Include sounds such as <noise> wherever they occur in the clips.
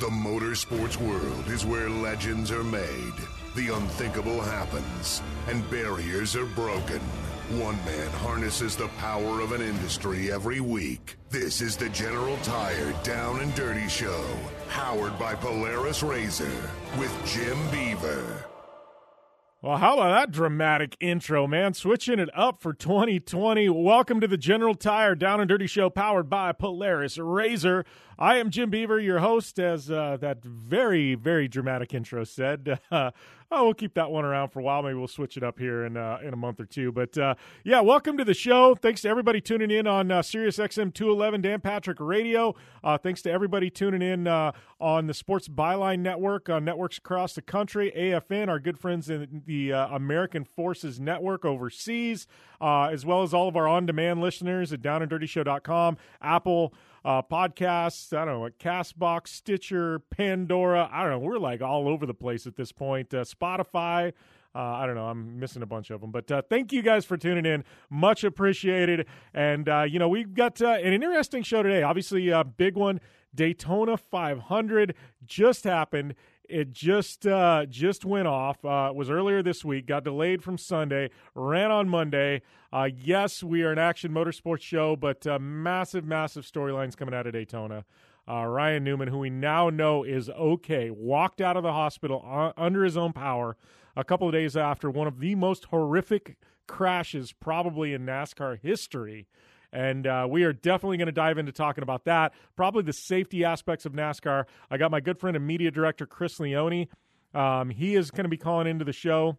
The motorsports world is where legends are made, the unthinkable happens, and barriers are broken. One man harnesses the power of an industry every week. This is the General Tire Down and Dirty Show, powered by Polaris Razor, with Jim Beaver. Well, how about that dramatic intro, man? Switching it up for 2020. Welcome to the General Tire Down and Dirty Show, powered by Polaris Razor. I am Jim Beaver, your host, as uh, that very, very dramatic intro said. <laughs> Uh, oh, we'll keep that one around for a while. Maybe we'll switch it up here in uh, in a month or two. But uh, yeah, welcome to the show. Thanks to everybody tuning in on uh, Sirius XM 211 Dan Patrick Radio. Uh, thanks to everybody tuning in uh, on the Sports Byline Network on networks across the country. AFN, our good friends in the uh, American Forces Network overseas, uh, as well as all of our on demand listeners at downanddirtyshow.com, Apple uh, podcasts. I don't know, what Castbox, Stitcher, Pandora. I don't know. We're like all over the place at this point. Uh, Spotify. Uh, I don't know. I'm missing a bunch of them, but uh, thank you guys for tuning in. Much appreciated. And uh, you know, we've got uh, an interesting show today. Obviously, a big one. Daytona 500 just happened. It just uh, just went off. Uh, it was earlier this week. Got delayed from Sunday. Ran on Monday. Uh, yes, we are an action motorsports show, but uh, massive, massive storylines coming out of Daytona. Uh, Ryan Newman, who we now know is okay, walked out of the hospital uh, under his own power a couple of days after one of the most horrific crashes probably in NASCAR history. And uh, we are definitely going to dive into talking about that. Probably the safety aspects of NASCAR. I got my good friend and media director, Chris Leone. Um, he is going to be calling into the show.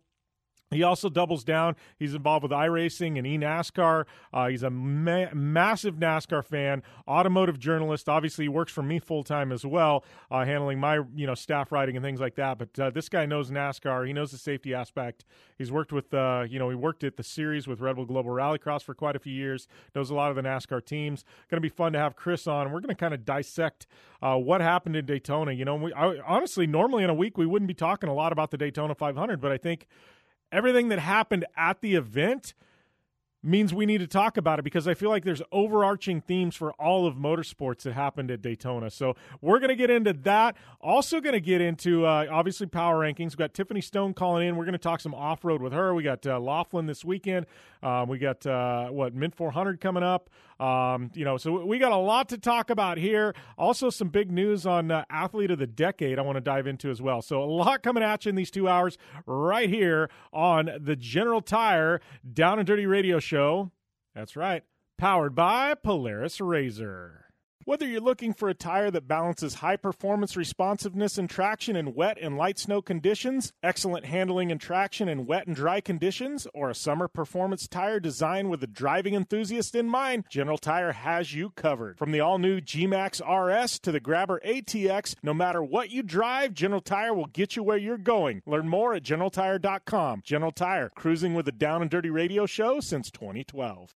He also doubles down. He's involved with iRacing and eNASCAR. Uh, he's a ma- massive NASCAR fan, automotive journalist. Obviously, he works for me full time as well, uh, handling my you know staff writing and things like that. But uh, this guy knows NASCAR. He knows the safety aspect. He's worked with uh, you know he worked at the series with Red Bull Global Rallycross for quite a few years. Knows a lot of the NASCAR teams. Going to be fun to have Chris on. We're going to kind of dissect uh, what happened in Daytona. You know, we, I, honestly, normally in a week we wouldn't be talking a lot about the Daytona 500, but I think everything that happened at the event means we need to talk about it because I feel like there's overarching themes for all of motorsports that happened at Daytona. So we're going to get into that. Also, going to get into uh, obviously power rankings. We've got Tiffany Stone calling in. We're going to talk some off road with her. We got uh, Laughlin this weekend. Um, we got uh, what Mint 400 coming up. Um, you know, so we got a lot to talk about here. Also, some big news on uh, athlete of the decade. I want to dive into as well. So a lot coming at you in these two hours right here on the General Tire Down and Dirty Radio Show. That's right, powered by Polaris Razor. Whether you're looking for a tire that balances high performance responsiveness and traction in wet and light snow conditions, excellent handling and traction in wet and dry conditions, or a summer performance tire designed with the driving enthusiast in mind, General Tire has you covered. From the all new G Max RS to the Grabber ATX, no matter what you drive, General Tire will get you where you're going. Learn more at GeneralTire.com. General Tire, cruising with the Down and Dirty Radio Show since 2012.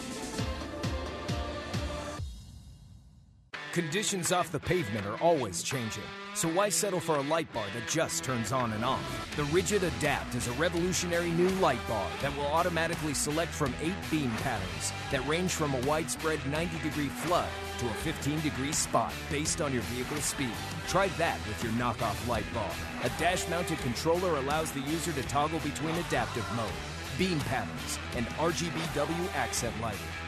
Conditions off the pavement are always changing, so why settle for a light bar that just turns on and off? The Rigid Adapt is a revolutionary new light bar that will automatically select from eight beam patterns that range from a widespread 90 degree flood to a 15 degree spot based on your vehicle's speed. Try that with your knockoff light bar. A dash mounted controller allows the user to toggle between adaptive mode beam patterns, and RGBW accent lighting.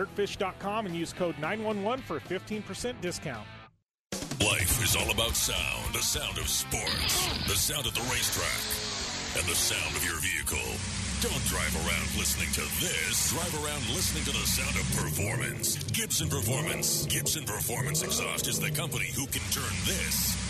dirtfish.com and use code 911 for a 15% discount. Life is all about sound. The sound of sports. The sound of the racetrack. And the sound of your vehicle. Don't drive around listening to this. Drive around listening to the sound of performance. Gibson Performance. Gibson Performance Exhaust is the company who can turn this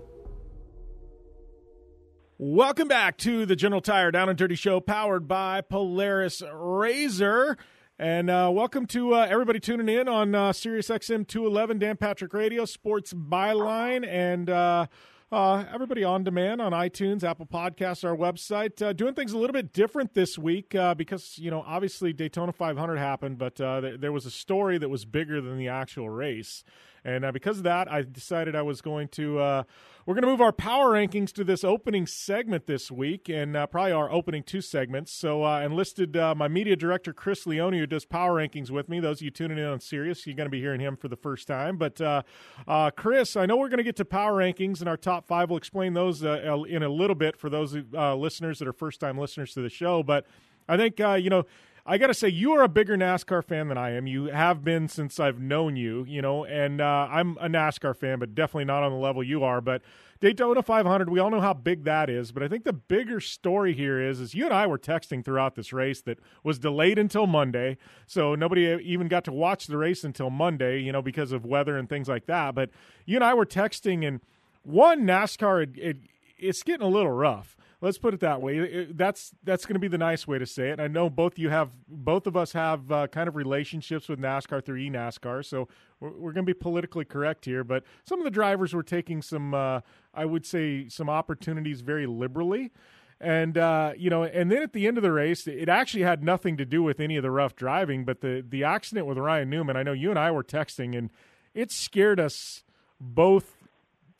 Welcome back to the General Tire Down and Dirty Show, powered by Polaris Razor. And uh, welcome to uh, everybody tuning in on uh, Sirius XM 211, Dan Patrick Radio, Sports Byline, and uh, uh, everybody on demand on iTunes, Apple Podcasts, our website. Uh, doing things a little bit different this week because, you know, obviously Daytona 500 happened, but th- there was a story that was bigger than the actual race. And because of that, I decided I was going to. Uh, we're going to move our power rankings to this opening segment this week, and uh, probably our opening two segments. So, uh, enlisted uh, my media director Chris Leone, who does power rankings with me. Those of you tuning in on Sirius, you're going to be hearing him for the first time. But uh, Chris, I know we're going to get to power rankings, and our top five. We'll explain those in a little bit for those listeners that are first time listeners to the show. But I think you know I got to say, you are a bigger NASCAR fan than I am. You have been since I've known you, you know, and uh, I'm a NASCAR fan, but definitely not on the level you are. But Daytona 500, we all know how big that is. But I think the bigger story here is, is you and I were texting throughout this race that was delayed until Monday, so nobody even got to watch the race until Monday, you know, because of weather and things like that. But you and I were texting, and one NASCAR, it, it, it's getting a little rough. Let's put it that way. That's that's going to be the nice way to say it. I know both you have both of us have uh, kind of relationships with NASCAR through eNASCAR, so we're, we're going to be politically correct here. But some of the drivers were taking some, uh, I would say, some opportunities very liberally. And uh, you know, and then at the end of the race, it actually had nothing to do with any of the rough driving, but the the accident with Ryan Newman. I know you and I were texting, and it scared us both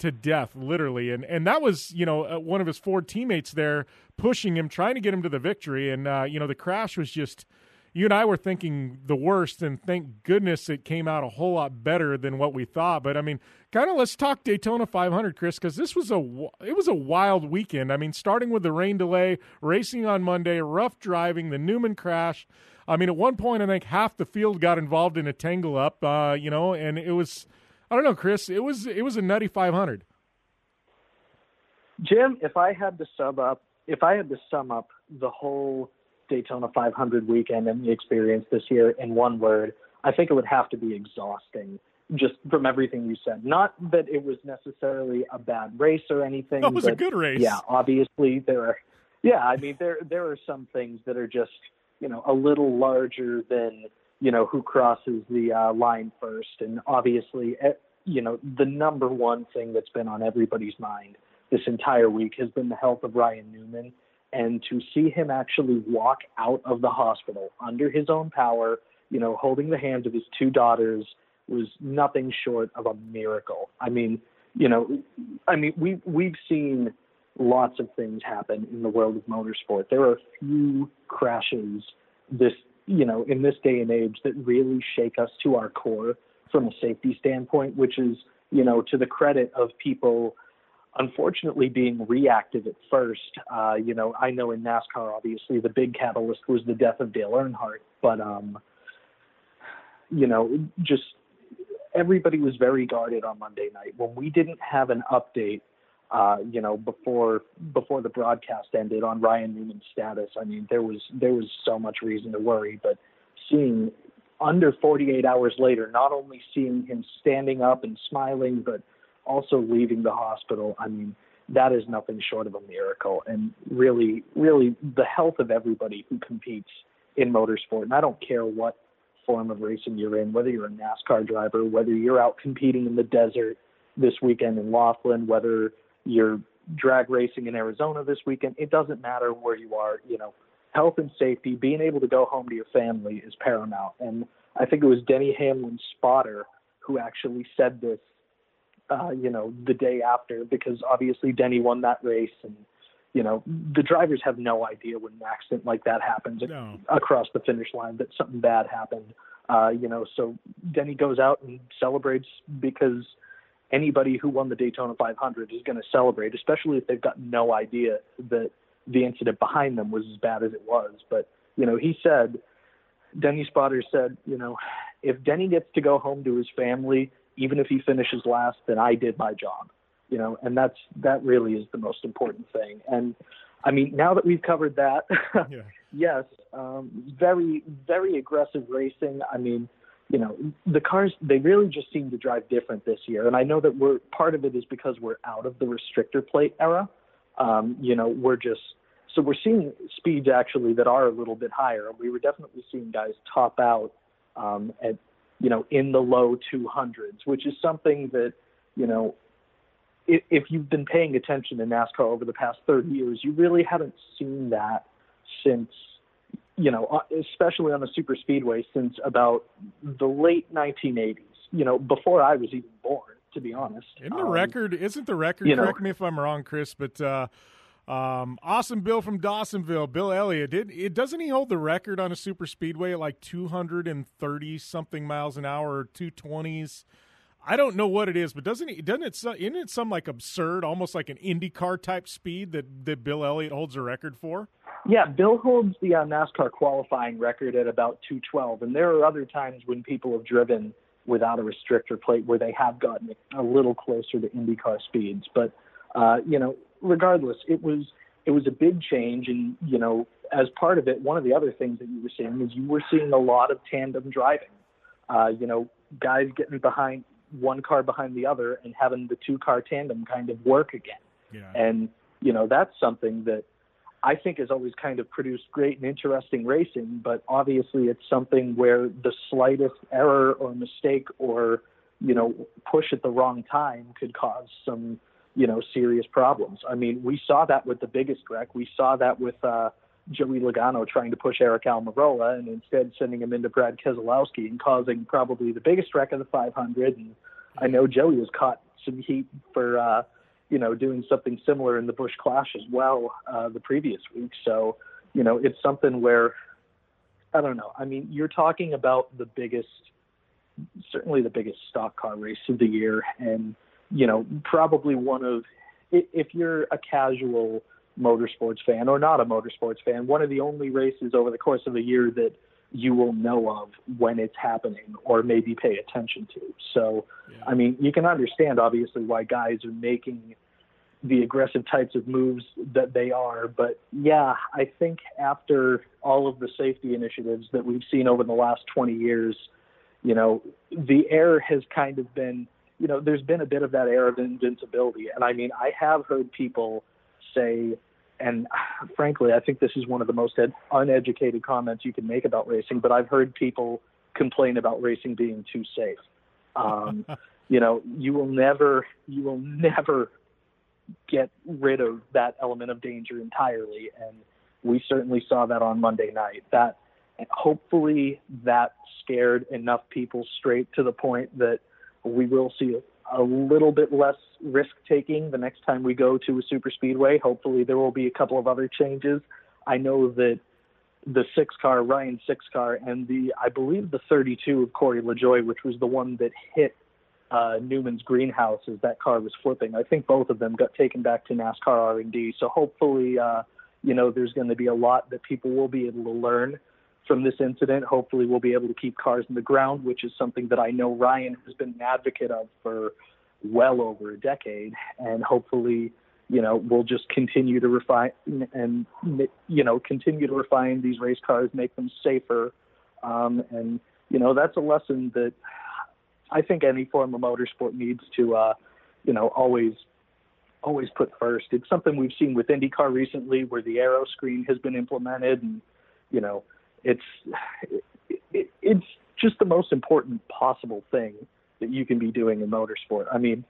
to death, literally. And and that was you know uh, one of his Ford teammates there pushing him, trying to get him to the victory. And uh, you know the crash was just. You and I were thinking the worst, and thank goodness it came out a whole lot better than what we thought. But I mean, kind of let's talk Daytona 500, Chris, because this was a it was a wild weekend. I mean, starting with the rain delay, racing on Monday, rough driving, the Newman crash. I mean, at one point, I think half the field got involved in a tangle up. Uh, you know, and it was I don't know, Chris. It was it was a nutty 500. Jim, if I had to sum up, if I had to sum up the whole Daytona 500 weekend and the experience this year in one word, I think it would have to be exhausting. Just from everything you said, not that it was necessarily a bad race or anything. <laughs> It was a good race. Yeah, obviously there are. Yeah, I mean there there are some things that are just you know a little larger than you know, who crosses the uh, line first. And obviously, you know, the number one thing that's been on everybody's mind this entire week has been the health of Ryan Newman. And to see him actually walk out of the hospital under his own power, you know, holding the hands of his two daughters was nothing short of a miracle. I mean, you know, I mean, we we've seen lots of things happen in the world of motorsport. There are few crashes this you know, in this day and age that really shake us to our core from a safety standpoint, which is, you know, to the credit of people unfortunately being reactive at first. Uh, you know, I know in NASCAR, obviously, the big catalyst was the death of Dale Earnhardt, but, um, you know, just everybody was very guarded on Monday night. When we didn't have an update uh, you know, before before the broadcast ended on Ryan Newman's status. I mean, there was there was so much reason to worry, but seeing under 48 hours later, not only seeing him standing up and smiling, but also leaving the hospital. I mean, that is nothing short of a miracle, and really, really, the health of everybody who competes in motorsport. And I don't care what form of racing you're in, whether you're a NASCAR driver, whether you're out competing in the desert this weekend in Laughlin, whether you're drag racing in Arizona this weekend, it doesn't matter where you are, you know, health and safety, being able to go home to your family is paramount. And I think it was Denny Hamlin's spotter who actually said this, uh, you know, the day after, because obviously Denny won that race and you know, the drivers have no idea when an accident like that happens no. across the finish line that something bad happened. Uh, you know, so Denny goes out and celebrates because anybody who won the Daytona 500 is going to celebrate, especially if they've got no idea that the incident behind them was as bad as it was. But, you know, he said, Denny Spotter said, you know, if Denny gets to go home to his family, even if he finishes last, then I did my job you know, and that's that really is the most important thing. And I mean, now that we've covered that, yeah. <laughs> yes, um, very very aggressive racing. I mean, you know, the cars they really just seem to drive different this year, and I know that we're part of it is because we're out of the restrictor plate era. Um, you know, we're just so we're seeing speeds actually that are a little bit higher. We were definitely seeing guys top out um, at you know in the low 200s, which is something that you know if you've been paying attention to NASCAR over the past 30 years, you really haven't seen that since, you know, uh, especially on the super speedway since about the late 1980s. You know, before I was even born, to be honest. In the um, record, isn't the record? Correct know, me if I'm wrong, Chris, but uh, um, awesome Bill from Dawsonville, Bill Elliott. Did it doesn't he hold the record on a super speedway at like 230 something miles an hour or 220s? I don't know what it is, but doesn't it doesn't it isn't it some like absurd, almost like an IndyCar type speed that that Bill Elliott holds a record for? Yeah, Bill holds the uh, NASCAR qualifying record at about 212, and there are other times when people have driven without a restrictor plate where they have gotten a little closer to IndyCar speeds. But uh, you know, regardless, it was it was a big change, and you know, as part of it, one of the other things that you were seeing is you were seeing a lot of tandem driving. Uh, you know, guys getting behind one car behind the other and having the two car tandem kind of work again. Yeah. And, you know, that's something that I think has always kind of produced great and interesting racing, but obviously it's something where the slightest error or mistake or, you know, push at the wrong time could cause some, you know, serious problems. I mean, we saw that with the biggest wreck. We saw that with uh Joey Logano trying to push Aric Almirola and instead sending him into Brad Keselowski and causing probably the biggest wreck of the 500. And I know Joey was caught some heat for, uh, you know, doing something similar in the Busch Clash as well uh, the previous week. So, you know, it's something where, I don't know. I mean, you're talking about the biggest, certainly the biggest stock car race of the year. And, you know, probably one of, if you're a casual motorsports fan or not a motorsports fan, one of the only races over the course of a year that you will know of when it's happening or maybe pay attention to. So, yeah. I mean, you can understand obviously why guys are making the aggressive types of moves that they are. But yeah, I think after all of the safety initiatives that we've seen over the last 20 years, you know, the air has kind of been, you know, there's been a bit of that air of invincibility. And I mean, I have heard people say, and <sighs> frankly, I think this is one of the most ed- uneducated comments you can make about racing. But I've heard people complain about racing being too safe. Um, <laughs> you know, you will never, you will never get rid of that element of danger entirely, and we certainly saw that on Monday night. That hopefully that scared enough people straight to the point that we will see a little bit less risk taking the next time we go to a super speedway. Hopefully, there will be a couple of other changes. I know that the six car, Ryan six car, and the I believe the 32 of Corey LaJoie, which was the one that hit uh, Newman's greenhouse as that car was flipping. I think both of them got taken back to NASCAR R&D. So hopefully, uh, you know, there's going to be a lot that people will be able to learn from this incident. Hopefully, we'll be able to keep cars in the ground, which is something that I know Ryan has been an advocate of for well over a decade. And hopefully, you know, we'll just continue to refine and, you know, continue to refine these race cars, make them safer, um, and, you know, that's a lesson that I think any form of motorsport needs to, uh, you know, always always put first. It's something we've seen with IndyCar recently, where the aero screen has been implemented, and you know, it's it, it, it's just the most important possible thing that you can be doing in motorsport. I mean,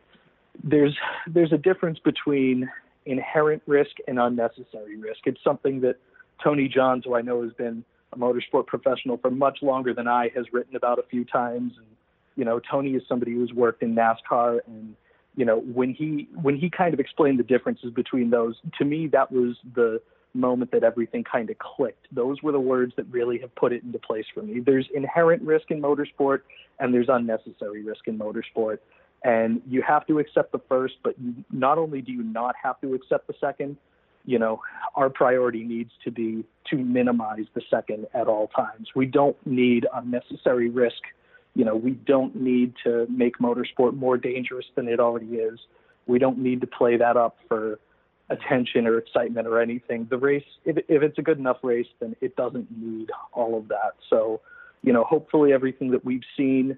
there's there's a difference between inherent risk and unnecessary risk. It's something that Tony Johns, who I know has been a motorsport professional for much longer than I, has written about a few times. And you know, Tony is somebody who's worked in NASCAR, and you know, when he when he kind of explained the differences between those, to me, that was the moment that everything kind of clicked. Those were the words that really have put it into place for me. There's inherent risk in motorsport, and there's unnecessary risk in motorsport. And you have to accept the first, but not only do you not have to accept the second, you know, our priority needs to be to minimize the second at all times. We don't need unnecessary risk. You know, we don't need to make motorsport more dangerous than it already is. We don't need to play that up for attention or excitement or anything. The race, if, if it's a good enough race, then it doesn't need all of that. So, you know, hopefully everything that we've seen,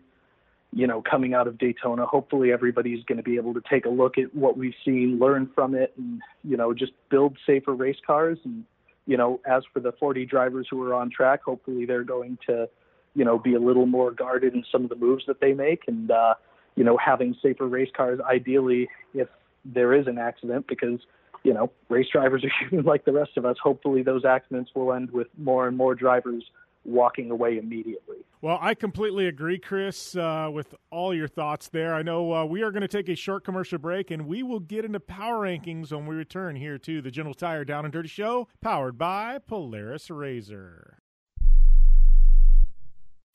you know, coming out of Daytona, hopefully everybody's going to be able to take a look at what we've seen, learn from it, and, you know, just build safer race cars. And, you know, as for the 40 drivers who are on track, hopefully they're going to, you know, be a little more guarded in some of the moves that they make and, uh, you know, having safer race cars, ideally, if there is an accident, because you know, race drivers are <laughs> human like the rest of us. Hopefully, those accidents will end with more and more drivers walking away immediately. Well, I completely agree, Chris, uh, with all your thoughts there. I know uh, we are going to take a short commercial break, and we will get into power rankings when we return here to the General Tire Down and Dirty Show, powered by Polaris Razor.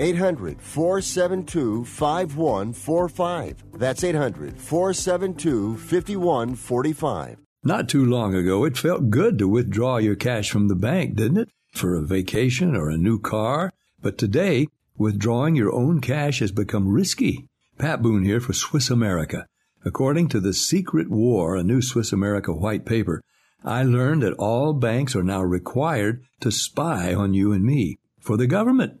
800 472 5145. That's 800 472 5145. Not too long ago, it felt good to withdraw your cash from the bank, didn't it? For a vacation or a new car. But today, withdrawing your own cash has become risky. Pat Boone here for Swiss America. According to The Secret War, a new Swiss America white paper, I learned that all banks are now required to spy on you and me for the government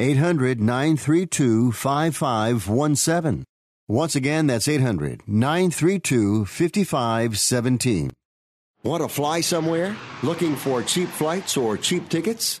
800 932 5517. Once again, that's 800 932 5517. Want to fly somewhere? Looking for cheap flights or cheap tickets?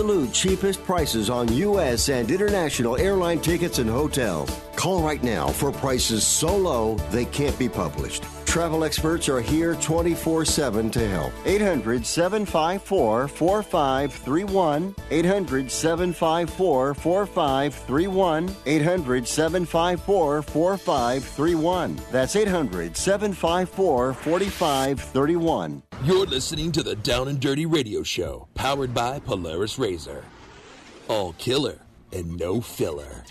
cheapest prices on U.S. and international airline tickets and hotels. Call right now for prices so low they can't be published. Travel experts are here 24 7 to help. 800 754 4531. 800 754 4531. 800 754 4531. That's 800 754 4531. You're listening to the Down and Dirty Radio Show, powered by Polaris Razor. All killer and no filler.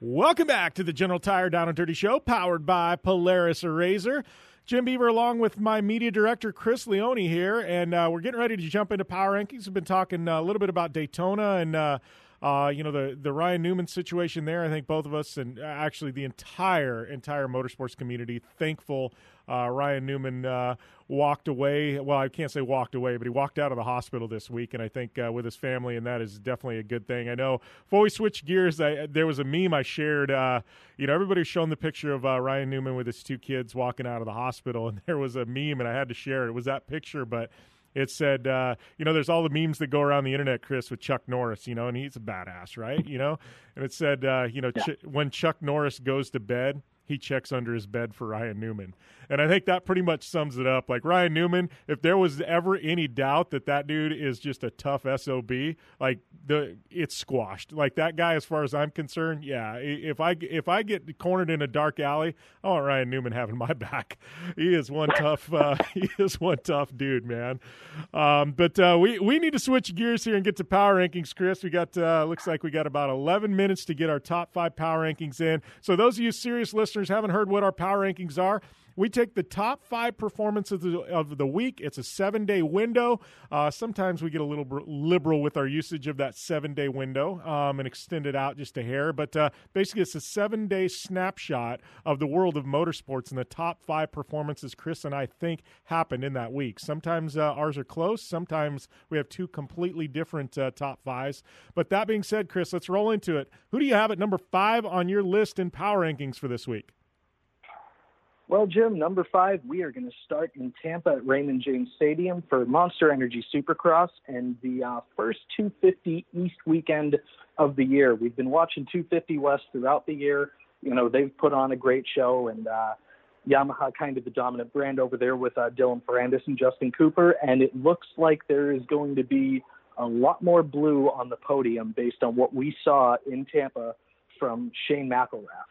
Welcome back to the General Tire Down and Dirty Show, powered by Polaris Razor. Jim Beaver, along with my media director Chris Leone here, and uh, we're getting ready to jump into power rankings. We've been talking uh, a little bit about Daytona and uh, uh, you know the the Ryan Newman situation there. I think both of us and uh, actually the entire entire motorsports community thankful uh, Ryan Newman uh, walked away. Well, I can't say walked away, but he walked out of the hospital this week, and I think uh, with his family, and that is definitely a good thing. I know. Before we switch gears, I, there was a meme I shared. Uh, you know, everybody's shown the picture of Ryan Newman with his two kids walking out of the hospital, and <laughs> there was a meme, and I had to share it. It was that picture, but it said, uh, you know, there's all the memes that go around the internet, Chris, with Chuck Norris, you know, and he's a badass, right? You know, and it said, uh, you know, yeah. ch- when Chuck Norris goes to bed, he checks under his bed for Ryan Newman. And I think that pretty much sums it up. Like Ryan Newman, if there was ever any doubt that that dude is just a tough SOB, like the it's squashed. Like that guy as far as I'm concerned, yeah, if I if I get cornered in a dark alley, I want Ryan Newman having my <laughs> back. He is one tough uh, <laughs> he is one tough dude, man. Um, but uh, we we need to switch gears here and get to power rankings, Chris. We got uh, looks like we got about 11 minutes to get our top 5 power rankings in. So those of you Sirius listeners listeners haven't heard what our power rankings are, we take the top five performances of the, week. It's a seven day window. Uh, sometimes we get a little liberal with our usage of that seven day window um, and extend it out just a hair. But uh, basically, it's a seven day snapshot of the world of motorsports and the top five performances Chris and I think happened in that week. Sometimes uh, ours are close. Sometimes we have two completely different uh, top fives. But that being said, Chris, let's roll into it. Who do you have at number five on your list in power rankings for this week? Well, Jim, number five, we are going to start in Tampa at Raymond James Stadium for Monster Energy Supercross and the uh, first 250 East weekend of the year. We've been watching 250 West throughout the year. You know, they've put on a great show, and uh, Yamaha kind of the dominant brand over there with uh, Dylan Ferrandis and Justin Cooper. And it looks like there is going to be a lot more blue on the podium based on what we saw in Tampa from Shane McElrath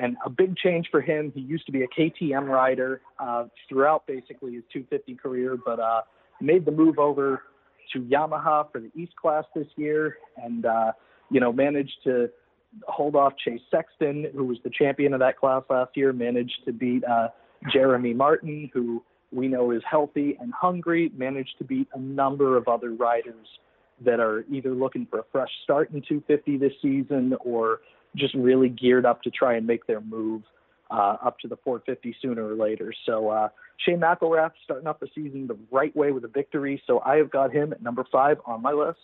and a big change for him. He used to be a KTM rider uh, throughout basically his 250 career, but uh, made the move over to Yamaha for the East Class this year, and uh, you know managed to hold off Chase Sexton, who was the champion of that class last year. Managed to beat uh, Jeremy Martin, who we know is healthy and hungry. Managed to beat a number of other riders that are either looking for a fresh start in 250 this season or just really geared up to try and make their move uh, up to the 450 sooner or later. So uh, Shane McElrath starting off the season the right way with a victory. So I have got him at number five on my list.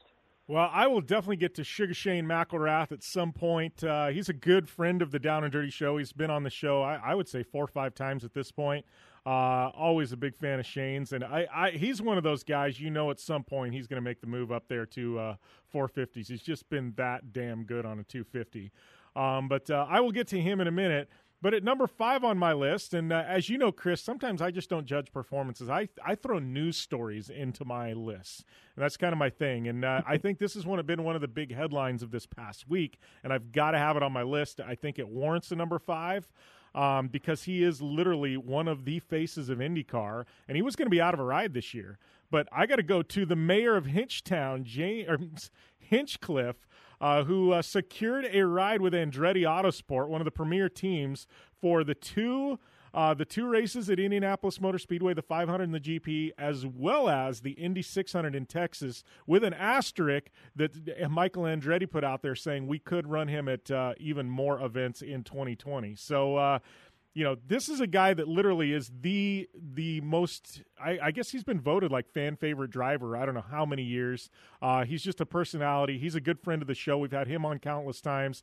Well, I will definitely get to Sugar Shane McElrath at some point. Uh, he's a good friend of the Down and Dirty Show. He's been on the show, I, I would say, four or five times at this point. Uh, always a big fan of Shane's, and I, I, he's one of those guys. You know, at some point he's going to make the move up there to uh, 450s. He's just been that damn good on a 250. Um, but uh, I will get to him in a minute. But at number five on my list, and uh, as you know, Chris, sometimes I just don't judge performances. I I throw news stories into my list, and that's kind of my thing. And uh, I think this has one been one of the big headlines of this past week, and I've got to have it on my list. I think it warrants a number five. Um, because he is literally one of the faces of IndyCar, and he was going to be out of a ride this year. But I got to go to the mayor of Hinchtown, or <laughs> Hinchcliffe, uh, who uh, secured a ride with Andretti Autosport, one of the premier teams, for the two. Uh, the two races at Indianapolis Motor Speedway, the 500 and the GP, as well as the Indy 600 in Texas, with an asterisk that Michael Andretti put out there saying we could run him at uh, even more events in 2020. So uh, you know, this is a guy that literally is the the most. I, I, guess he's been voted like fan favorite driver. I don't know how many years. Uh, he's just a personality. He's a good friend of the show. We've had him on countless times.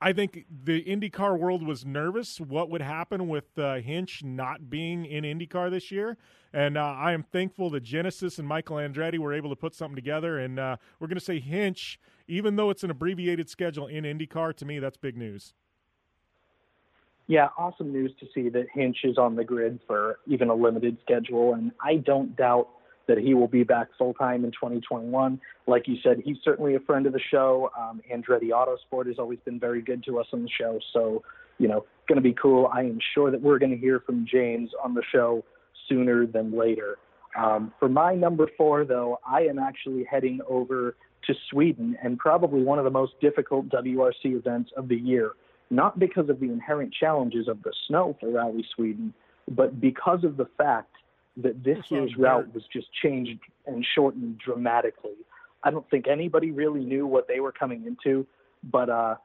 I think the IndyCar world was nervous what would happen with uh, Hinch not being in IndyCar this year, and uh, I am thankful that Genesys and Michael Andretti were able to put something together. And uh, we're going to say Hinch, even though it's an abbreviated schedule in IndyCar. To me, that's big news. Yeah, awesome news to see that Hinch is on the grid for even a limited schedule, and I don't doubt that he will be back full time in 2021. Like you said, he's certainly a friend of the show. Um, Andretti Autosport has always been very good to us on the show, so you know, going to be cool. I am sure that we're going to hear from James on the show sooner than later. Um, for my number four, though, I am actually heading over to Sweden and probably one of the most difficult WRC events of the year. Not because of the inherent challenges of the snow for Rally Sweden, but because of the fact that this year's route was just changed and shortened dramatically. I don't think anybody really knew what they were coming into, but uh,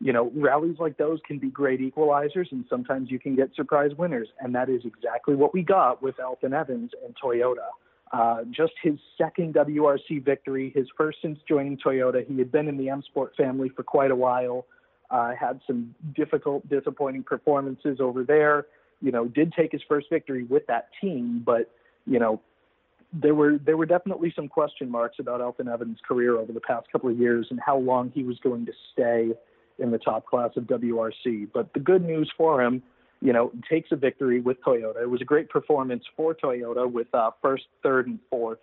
you know, rallies like those can be great equalizers, and sometimes you can get surprise winners, and that is exactly what we got with Elfyn Evans and Toyota. Uh, just his second WRC victory, his first since joining Toyota. He had been in the M Sport family for quite a while. Uh, had some difficult, disappointing performances over there. You know, did take his first victory with that team, but you know, there were there were definitely some question marks about Elfyn Evans' career over the past couple of years and how long he was going to stay in the top class of WRC. But the good news for him, you know, takes a victory with Toyota. It was a great performance for Toyota with uh, first, third, and fourth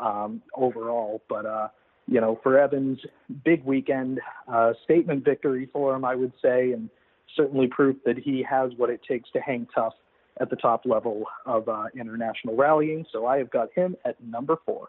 um, overall. But uh, you know, for Evans, big weekend, uh, statement victory for him, I would say, and certainly proof that he has what it takes to hang tough at the top level of uh, international rallying. So I have got him at number four.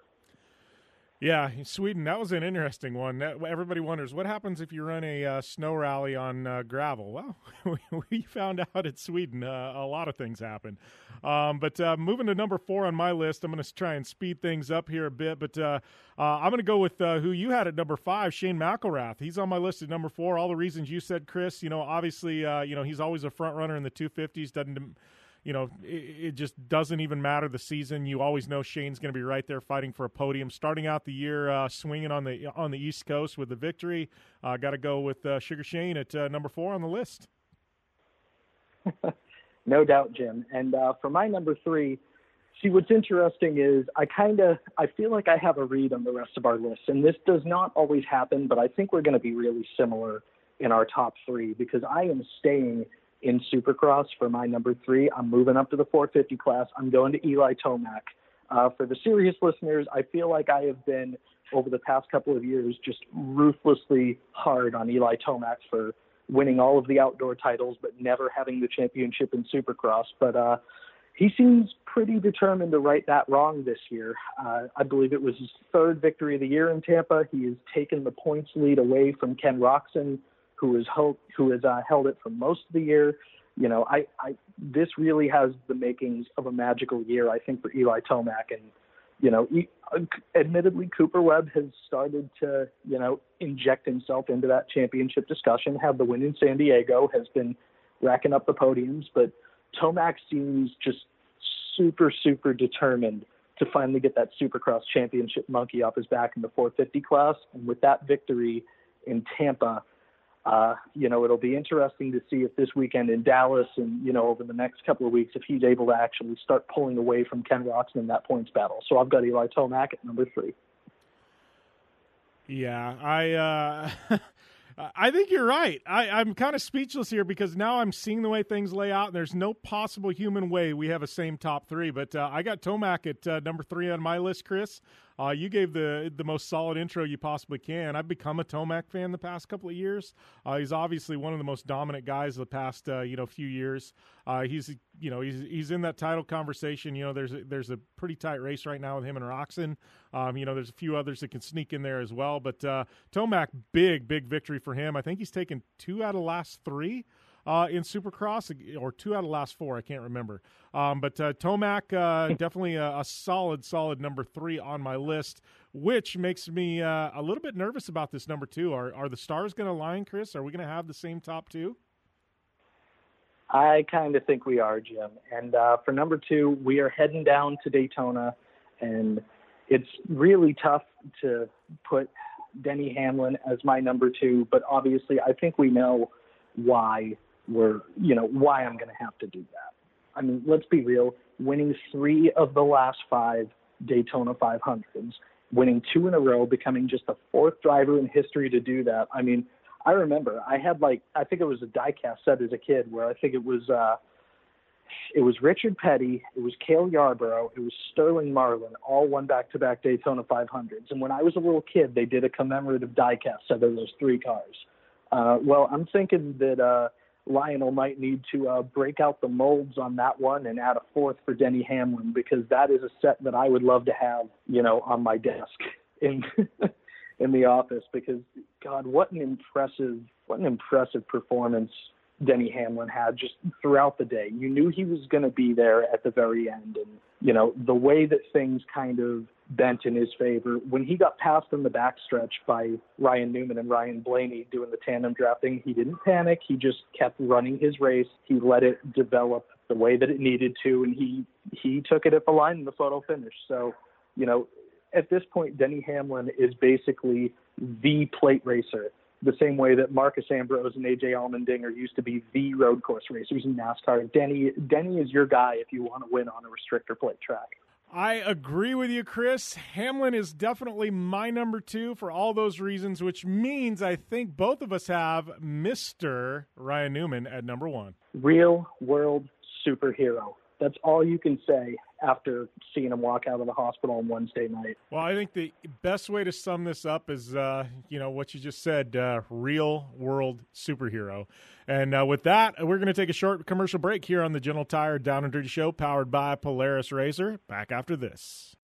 Yeah, Sweden. That was an interesting one. Everybody wonders what happens if you run a uh, snow rally on uh, gravel. Well, <laughs> we found out at Sweden uh, a lot of things happen. Um, but uh, moving to number four on my list, I'm going to try and speed things up here a bit. But uh, uh, I'm going to go with who you had at number five, Shane McElrath. He's on my list at number four. All the reasons you said, Chris. You know, obviously, you know he's always a front runner in the 250s. Doesn't you know, it, it, just doesn't even matter the season. You always know Shane's going to be right there fighting for a podium. Starting out the year uh, swinging on the on the East Coast with the victory. Uh, Got to go with uh, Sugar Shane at uh, number four on the list. <laughs> no doubt, Jim. And uh, for my number three, see what's interesting is I kind of I feel like I have a read on the rest of our list, and this does not always happen, but I think we're going to be really similar in our top three because I am staying in Supercross for my number three. I'm moving up to the 450 class. I'm going to Eli Tomac. Uh, for the Sirius listeners, I feel like I have been over the past couple of years just ruthlessly hard on Eli Tomac for winning all of the outdoor titles, but never having the championship in Supercross. But uh, he seems pretty determined to right that wrong this year. Uh, I believe it was his third victory of the year in Tampa. He has taken the points lead away from Ken Roczen who has held who has uh, held it for most of the year. You know, I, I this really has the makings of a magical year. I think for Eli Tomac, and you know, he, uh, admittedly, Cooper Webb has started to you know inject himself into that championship discussion. Have the win in San Diego has been racking up the podiums, but Tomac seems just super super determined to finally get that Supercross championship monkey off his back in the 450 class. And with that victory in Tampa, uh, you know, it'll be interesting to see if this weekend in Dallas and, you know, over the next couple of weeks, if he's able to actually start pulling away from Ken Roczen in that points battle. So I've got Eli Tomac at number three. Yeah, I uh, <laughs> I think you're right. I, I'm kind of speechless here because now I'm seeing the way things lay out, and there's no possible human way we have a same top three. But uh, I got Tomac at uh, number three on my list, Chris. Uh, you gave the the most solid intro you possibly can. I've become a Tomac fan the past couple of years. Uh, he's obviously one of the most dominant guys the past uh, you know few years. Uh, he's you know he's he's in that title conversation. You know there's a, there's a pretty tight race right now with him and Roczen. Um, you know there's a few others that can sneak in there as well. But uh, Tomac, big big victory for him. I think he's taken two out of last three uh, in Supercross, or two out of the last four. I can't remember. Um, but uh, Tomac, uh, <laughs> definitely a, a, solid, solid number three on my list, which makes me uh, a little bit nervous about this number two. Are, are the stars going to align, Chris? Are we going to have the same top two? I kind of think we are, Jim. And uh, for number two, we are heading down to Daytona, and it's really tough to put Denny Hamlin as my number two, but obviously, I think we know why were, you know, why I'm going to have to do that. I mean, let's be real. Winning three of the last five Daytona 500s, winning two in a row, becoming just the fourth driver in history to do that. I mean, I remember I had like I think it was a diecast set as a kid where I think it was uh it was Richard Petty, it was Cale Yarborough, it was Sterling Marlin, all won back-to-back Daytona 500s. And when I was a little kid, they did a commemorative diecast set of those three cars. Uh, well, I'm thinking that uh, Lionel might need to uh, break out the molds on that one and add a fourth for Denny Hamlin because that is a set that I would love to have, you know, on my desk <laughs> in in the office. Because God, what an impressive, what an impressive performance Denny Hamlin had just throughout the day. You knew he was going to be there at the very end, and you know the way that things kind of bent in his favor when he got passed in the backstretch by Ryan Newman and Ryan Blaney doing the tandem drafting. He didn't panic. He just kept running his race. He let it develop the way that it needed to, and he he took it at the line in the photo finish. So, you know, at this point, Denny Hamlin is basically the plate racer the same way that Marcos Ambrose and AJ Allmendinger used to be the road course racers in NASCAR. Denny Denny is your guy if you want to win on a restrictor plate track. I agree with you, Chris. Hamlin is definitely my number two for all those reasons, which means I think both of us have Mr. Ryan Newman at number one. Real world superhero. That's all you can say after seeing him walk out of the hospital on Wednesday night. Well, I think the best way to sum this up is, uh, you know, what you just said uh, real world superhero. And uh, with that, we're going to take a short commercial break here on the General Tire Down and Dirty Show, powered by Polaris Razor. Back after this.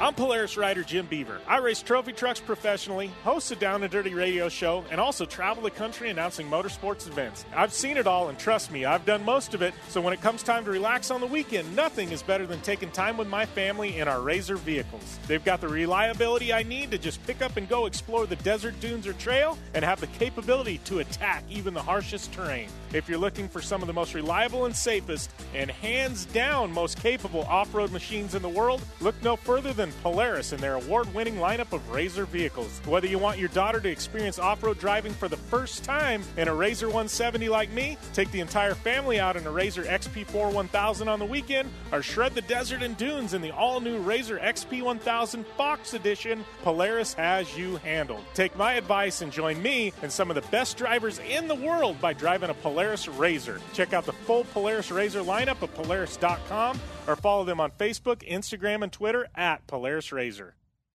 I'm Polaris rider Jim Beaver. I race trophy trucks professionally, host a Down and Dirty radio show, and also travel the country announcing motorsports events. I've seen it all, and trust me, I've done most of it. So when it comes time to relax on the weekend, nothing is better than taking time with my family in our Razor vehicles. They've got the reliability I need to just pick up and go explore the desert dunes or trail, and have the capability to attack even the harshest terrain. If you're looking for some of the most reliable and safest, and hands down most capable off road machines in the world, look no further than Polaris and their award winning lineup of Razor vehicles. Whether you want your daughter to experience off road driving for the first time in a Razor 170 like me, take the entire family out in a Razor XP4 1000 on the weekend, or shred the desert and dunes in the all new Razor XP 1000 Fox Edition, Polaris has you handled. Take my advice and join me and some of the best drivers in the world by driving a Polaris Razor. Check out the full Polaris Razor lineup at Polaris.com or follow them on Facebook, Instagram, and Twitter at Polaris Razor.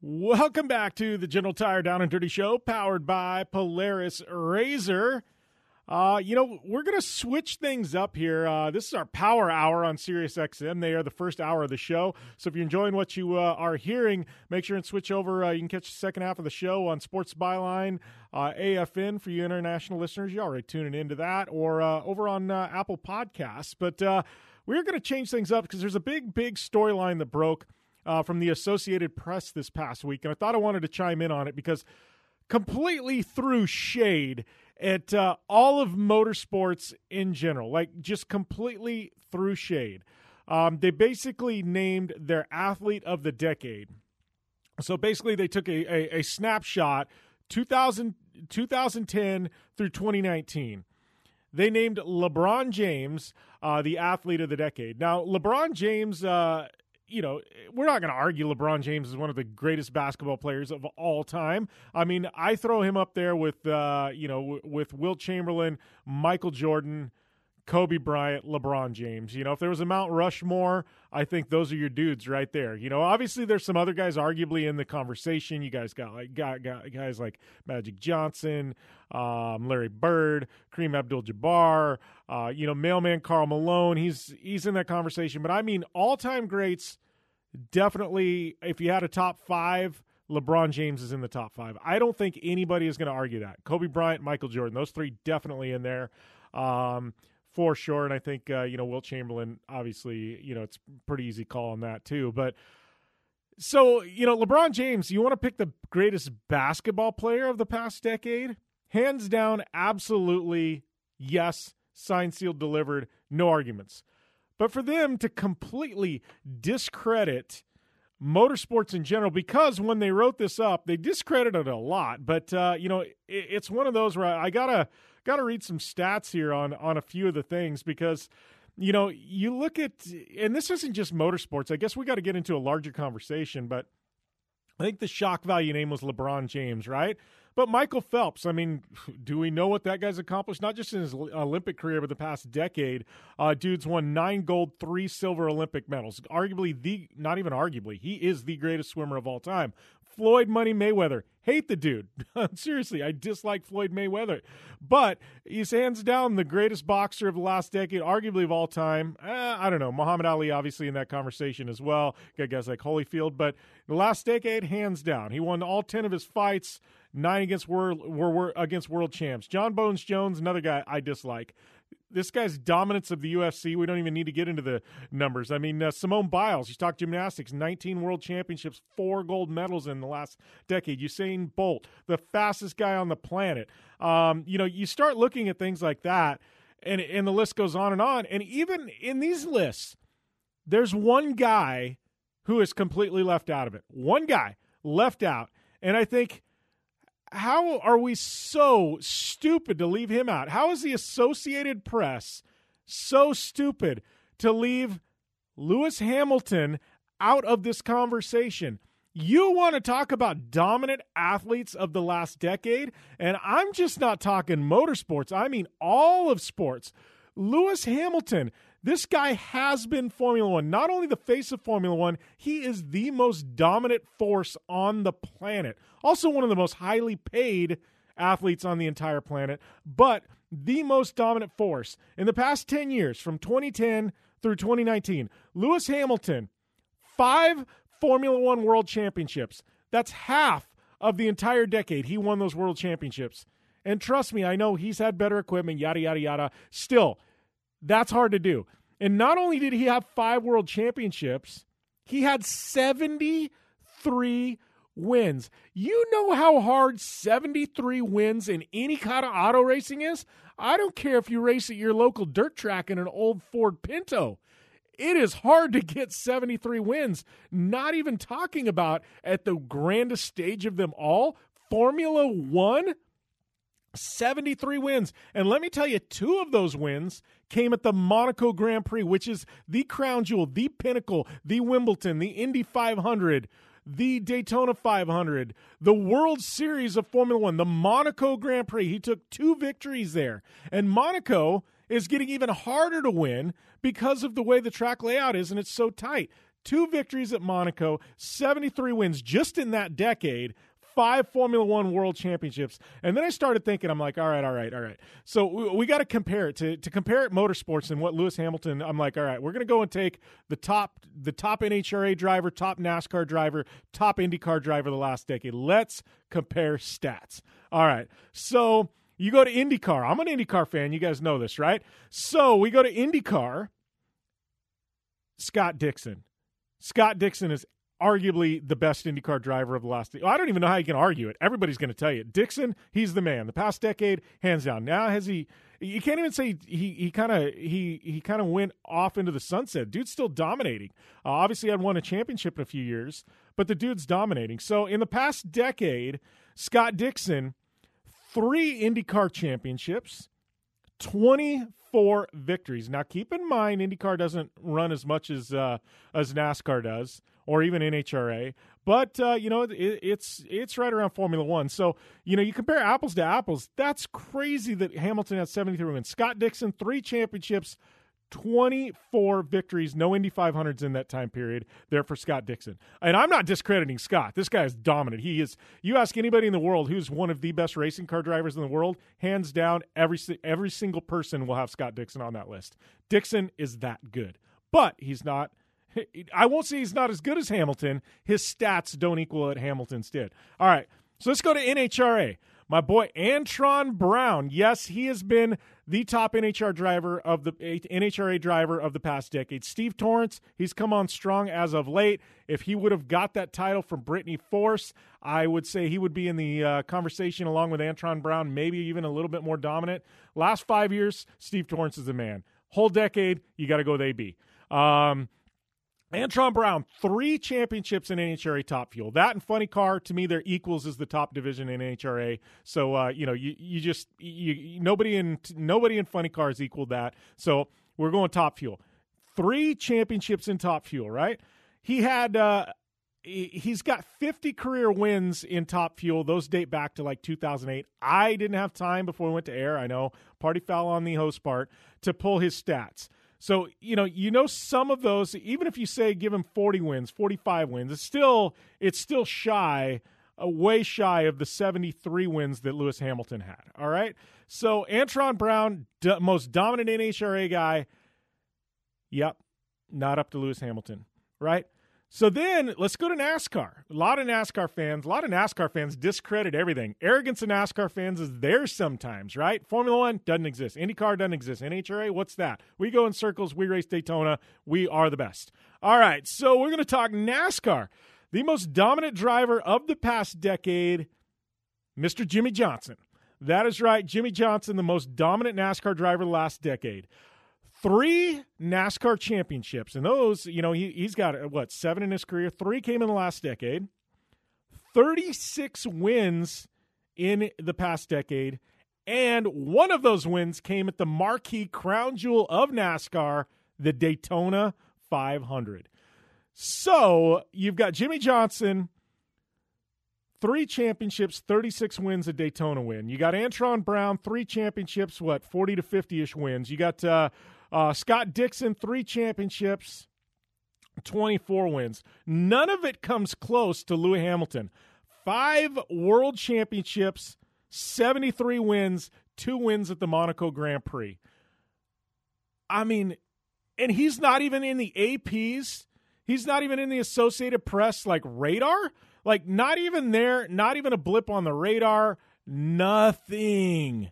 Welcome back to the General Tire Down and Dirty Show, powered by Polaris Razor. Uh, you know, we're going to switch things up here. Uh, this is our power hour on Sirius XM. They are the first hour of the show. So if you're enjoying what you uh, are hearing, make sure and switch over. Uh, you can catch the second half of the show on Sports Byline, uh, AFN for you international listeners. You're already tuning into that, or uh, over on Apple Podcasts. But we're going to change things up because there's a big, big storyline that broke from the Associated Press this past week. And I thought I wanted to chime in on it because completely threw shade at uh, all of motorsports in general, like just completely threw shade. Um, they basically named their athlete of the decade. So basically, they took a, a, a snapshot 2000, 2010 through 2019. They named LeBron James uh, the athlete of the decade. Now, LeBron James uh, you know, we're not going to argue LeBron James is one of the greatest basketball players of all time. I mean, I throw him up there with, uh, you know, w- with Wilt Chamberlain, Michael Jordan, Kobe Bryant, LeBron James. You know, if there was a Mount Rushmore, I think those are your dudes right there. You know, obviously there's some other guys arguably in the conversation. You guys got like got, got guys like Magic Johnson, um, Larry Bird, Kareem Abdul-Jabbar, uh, you know, mailman Karl Malone. He's he's in that conversation. But I mean, all-time greats. Definitely, if you had a top five, LeBron James is in the top five. I don't think anybody is going to argue that. Kobe Bryant, Michael Jordan, those three definitely in there. Um, for sure. And I think uh, you know Wilt Chamberlain, obviously, you know it's pretty easy call on that too. But so you know LeBron James, you want to pick the greatest basketball player of the past decade? Hands down, absolutely yes. Signed, sealed, delivered. No arguments. But for them to completely discredit motorsports in general because when they wrote this up, they discredited a lot. But uh, you know, it, it's one of those where I gotta got to read some stats here on on a few of the things because you know you look at and this isn't just motorsports. I guess we got to get into a larger conversation, but I think the shock value name was LeBron James, right? But Michael Phelps, I mean, do we know what that guy's accomplished? Not just in his Olympic career, but the past decade. Uh, dude's won nine gold, three silver Olympic medals. Arguably the, not even arguably, he is the greatest swimmer of all time. Floyd Money Mayweather. Hate the dude. <laughs> Seriously, I dislike Floyd Mayweather. But he's hands down the greatest boxer of the last decade, arguably of all time. Eh, I don't know. Muhammad Ali, obviously, in that conversation as well. Got guys like Holyfield. But the last decade, hands down. He won all 10 of his fights, nine against world, were, were against world champs. John Bones Jones, another guy I dislike this guy's dominance of the UFC, we don't even need to get into the numbers. I mean, uh, Simone Biles, you talk gymnastics, 19 world championships, four gold medals in the last decade. Usain Bolt, the fastest guy on the planet. Um, you know, you start looking at things like that, and and the list goes on and on. And even in these lists, there's one guy who is completely left out of it. One guy left out, and I think how are we so stupid to leave him out? How is the Associated Press so stupid to leave Lewis Hamilton out of this conversation? You want to talk about dominant athletes of the last decade? And I'm just not talking motorsports, I mean all of sports. Lewis Hamilton, this guy has been Formula One. Not only the face of Formula One, he is the most dominant force on the planet. Also, one of the most highly paid athletes on the entire planet, but the most dominant force. In the past 10 years, from 2010 through 2019, Lewis Hamilton, five Formula One world championships. That's half of the entire decade he won those world championships. And trust me, I know he's had better equipment, yada, yada, yada. Still, that's hard to do. And not only did he have five world championships, he had 73 wins. You know how hard 73 wins in any kind of auto racing is? I don't care if you race at your local dirt track in an old Ford Pinto. It is hard to get 73 wins, not even talking about at the grandest stage of them all, Formula One. 73 wins. And let me tell you, two of those wins came at the Monaco Grand Prix, which is the crown jewel, the pinnacle, the Wimbledon, the Indy 500, the Daytona 500, the World Series of Formula One, the Monaco Grand Prix. He took two victories there. And Monaco is getting even harder to win because of the way the track layout is and it's so tight. Two victories at Monaco, 73 wins just in that decade five Formula One World Championships. And then I started thinking, I'm like, all right, all right, all right. So we, we got to compare it to to compare it motorsports and what Lewis Hamilton. I'm like, all right, we're going to go and take the top the top NHRA driver, top NASCAR driver, top IndyCar driver the last decade. Let's compare stats. All right, so. You go to IndyCar. I'm an IndyCar fan. You guys know this, right? So we go to IndyCar. Scott Dixon. Scott Dixon is arguably the best IndyCar driver of the last. I don't even know how you can argue it. Everybody's going to tell you Dixon. He's the man. The past decade, hands down. Now has he? You can't even say he he kind of he he kind of went off into the sunset. Dude's still dominating. Uh, obviously, had won a championship in a few years, but the dude's dominating. So in the past decade, Scott Dixon, three IndyCar championships, twenty four victories. Now, keep in mind, IndyCar doesn't run as much as uh, as NASCAR does, or even NHRA. But uh, you know, it, it's it's right around Formula One. So you know, you compare apples to apples. That's crazy that Hamilton seventy three wins. Scott Dixon three championships. 24 victories, no Indy 500s in that time period there for Scott Dixon. And I'm not discrediting Scott. This guy is dominant. He is, you ask anybody in the world who's one of the best racing car drivers in the world, hands down, every, every single person will have Scott Dixon on that list. Dixon is that good. But he's not, I won't say he's not as good as Hamilton. His stats don't equal what Hamilton's did. All right, so let's go to NHRA. My boy Antron Brown. Yes, he has been the top NHR driver of the NHRA driver of the past decade. Steve Torrence, he's come on strong as of late. If he would have got that title from Brittany Force, I would say he would be in the uh, conversation along with Antron Brown, maybe even a little bit more dominant. Last five years, Steve Torrence is the man. Whole decade, you got to go with AB. Um, Antron Brown, three championships in NHRA Top Fuel. That and Funny Car, to me, they're equals as the top division in NHRA. So uh, you know, you you just you, nobody in nobody in Funny Cars equaled that. So we're going Top Fuel. Three championships in Top Fuel, right? He had uh, he's got 50 career wins in Top Fuel. Those date back to like 2008. I didn't have time before we went to air. I know party foul on the host part to pull his stats. So, you know, you know some of those even if you say give him 40 wins, 45 wins, it's still it's still shy, uh, way shy of the 73 wins that Lewis Hamilton had. All right? So, Antron Brown, most dominant NHRA guy. Yep, not up to Lewis Hamilton, right? So then let's go to NASCAR. A lot of NASCAR fans, a lot of NASCAR fans discredit everything. Arrogance of NASCAR fans is there sometimes, right? Formula One doesn't exist. IndyCar doesn't exist. NHRA, what's that? We go in circles. We race Daytona. We are the best. All right, so we're going to talk NASCAR. The most dominant driver of the past decade, Mr. Jimmie Johnson. That is right, Jimmie Johnson, the most dominant NASCAR driver last decade three NASCAR championships, and those, you know, he, he's got uh, what seven in his career. Three came in the last decade. Thirty-six wins in the past decade, and one of those wins came at the marquee crown jewel of NASCAR, the Daytona 500. So you've got Jimmie Johnson, three championships, 36 wins, a Daytona win. You got Antron Brown, three championships, what, 40 to 50 ish wins. You got uh, uh, Scott Dixon, three championships, 24 wins. None of it comes close to Lewis Hamilton. Five world championships, 73 wins, two wins at the Monaco Grand Prix. I mean, and he's not even in the APs. He's not even in the Associated Press like radar. Like, not even there, not even a blip on the radar, nothing.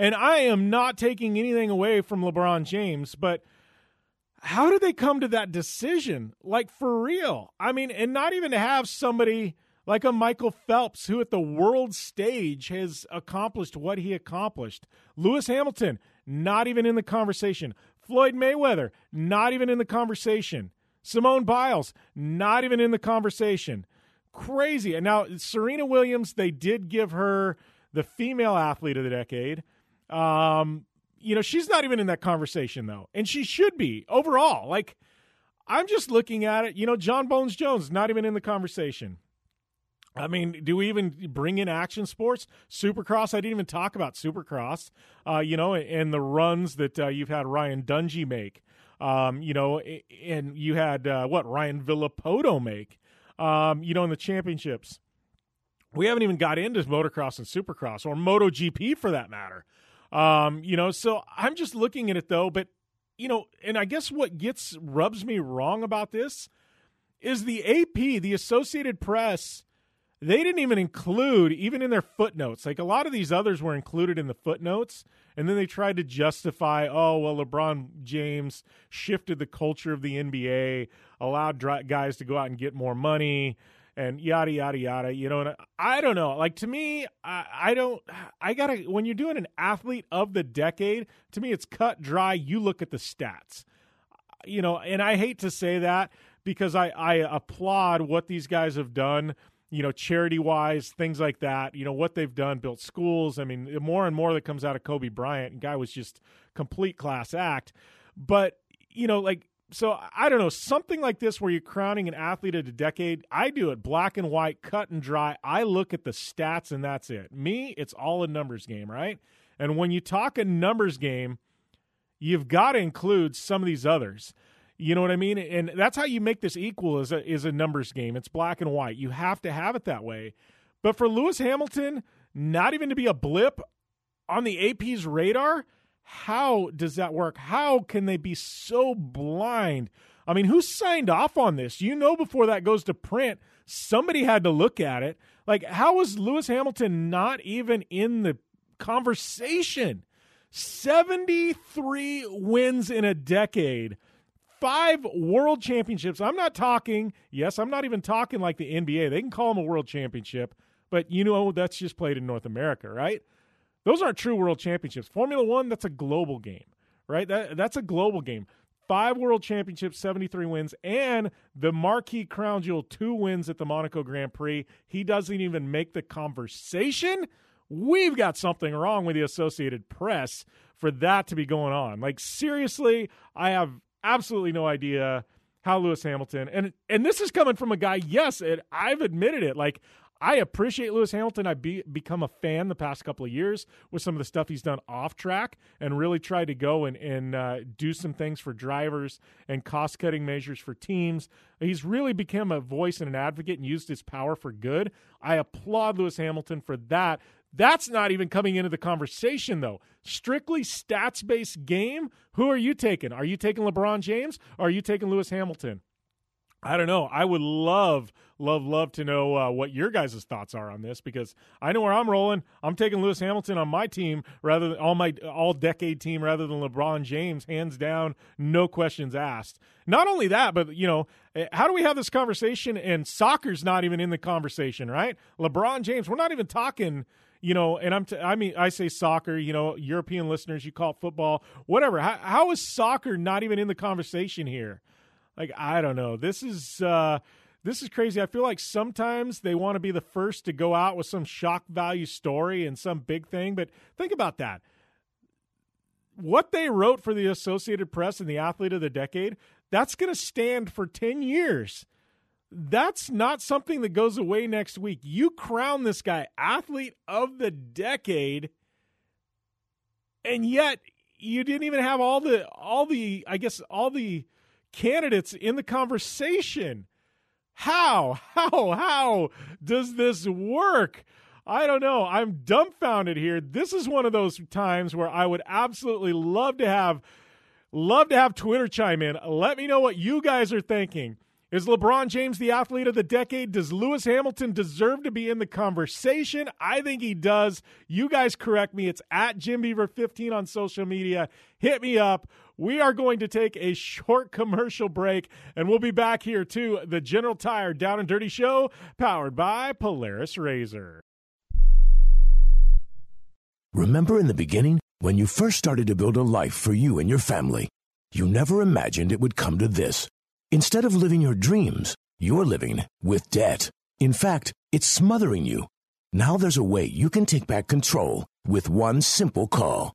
And I am not taking anything away from LeBron James, but how did they come to that decision? Like for real. I mean, and not even to have somebody like a Michael Phelps who at the world stage has accomplished what he accomplished. Lewis Hamilton, not even in the conversation. Floyd Mayweather, not even in the conversation. Simone Biles, not even in the conversation. Crazy. And now Serena Williams, they did give her the female athlete of the decade. Um, you know, she's not even in that conversation though, and she should be overall. Like, I'm just looking at it. You know, John Bones Jones not even in the conversation. I mean, do we even bring in action sports? Supercross, I didn't even talk about Supercross, uh, you know, and the runs that uh, you've had Ryan Dungey make, um, you know, and you had, uh, what, Ryan Villopoto make, um, you know, in the championships. we haven't even got into motocross and supercross or MotoGP for that matter. Um, you know, so I'm just looking at it though, but you know, and I guess what gets rubs me wrong about this is the AP, the Associated Press, they didn't even include even in their footnotes. Like a lot of these others were included in the footnotes, and then they tried to justify, oh well, LeBron James shifted the culture of the NBA, allowed guys to go out and get more money and yada yada yada. You know, and I don't know. Like to me, I, I don't. I gotta when you're doing an athlete of the decade. To me, it's cut dry. You look at the stats. You know, and I hate to say that because I I applaud what these guys have done. You know, charity wise, things like that. You know what they've done, built schools. I mean, more and more that comes out of Kobe Bryant. Guy was just complete class act. But you know, like so I don't know something like this where you're crowning an athlete of the decade. I do it black and white, cut and dry. I look at the stats and that's it. Me, it's all a numbers game, right? And when you talk a numbers game, you've got to include some of these others. You know what I mean? And that's how you make this equal is a is a numbers game. It's black and white. You have to have it that way. But for Lewis Hamilton, not even to be a blip on the AP's radar, how does that work? How can they be so blind? I mean, who signed off on this? You know, before that goes to print, somebody had to look at it. Like, how was Lewis Hamilton not even in the conversation? 73 wins in a decade, five world championships. I'm not talking, yes, I'm not even talking like the NBA. They can call them a world championship, but you know, that's just played in North America, right? Those aren't true world championships. Formula One, that's a global game, right? That that's a global game. Five world championships, 73 wins, and the marquee crown jewel, two wins at the Monaco Grand Prix. He doesn't even make the conversation. We've got something wrong with the Associated Press for that to be going on. Like seriously, I have absolutely no idea how Lewis Hamilton and and this is coming from a guy. Yes, it, I've admitted it. Like I appreciate Lewis Hamilton. I've be, become a fan the past couple of years with some of the stuff he's done off track and really tried to go and, and uh, do some things for drivers and cost cutting measures for teams. He's really become a voice and an advocate and used his power for good. I applaud Lewis Hamilton for that. That's not even coming into the conversation, though. Strictly stats based game. Who are you taking? Are you taking LeBron James or are you taking Lewis Hamilton? I don't know. I would love, love, love to know uh, what your guys' thoughts are on this because I know where I'm rolling. I'm taking Lewis Hamilton on my team rather than all my all decade team rather than LeBron James, hands down, no questions asked. Not only that, but you know, eh, how do we have this conversation and soccer's not even in the conversation, right? LeBron James, we're not even talking you know, and I'm, t- I mean, I say soccer, you know, European listeners, you call it football, whatever. How, how is soccer not even in the conversation here? Like I don't know. This is uh this is crazy. I feel like sometimes they want to be the first to go out with some shock value story and some big thing, but think about that. What they wrote for the Associated Press and the Athlete of the Decade, that's going to stand for 10 years. That's not something that goes away next week. You crown this guy Athlete of the Decade, and yet you didn't even have all the all the I guess all the candidates in the conversation. How, how, how does this work? I don't know. I'm dumbfounded here. This is one of those times where I would absolutely love to have love to have Twitter chime in. Let me know what you guys are thinking. Is LeBron James the athlete of the decade? Does Lewis Hamilton deserve to be in the conversation? I think he does. You guys correct me. It's at Jim Beaver 15 on social media. Hit me up. We are going to take a short commercial break and we'll be back here to the General Tire Down and Dirty Show powered by Polaris Razor. Remember in the beginning when you first started to build a life for you and your family? You never imagined it would come to this. Instead of living your dreams, you're living with debt. In fact, it's smothering you. Now there's a way you can take back control with one simple call.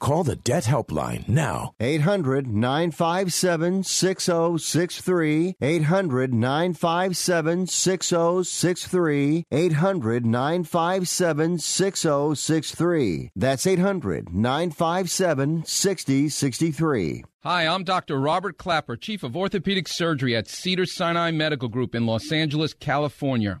Call the Debt Helpline now. 800 957 6063. 800 957 6063. 800 957 6063. That's 800 957 6063. Hi, I'm Dr. Robert Klapper, Chief of Orthopedic Surgery at Cedar Sinai Medical Group in Los Angeles, California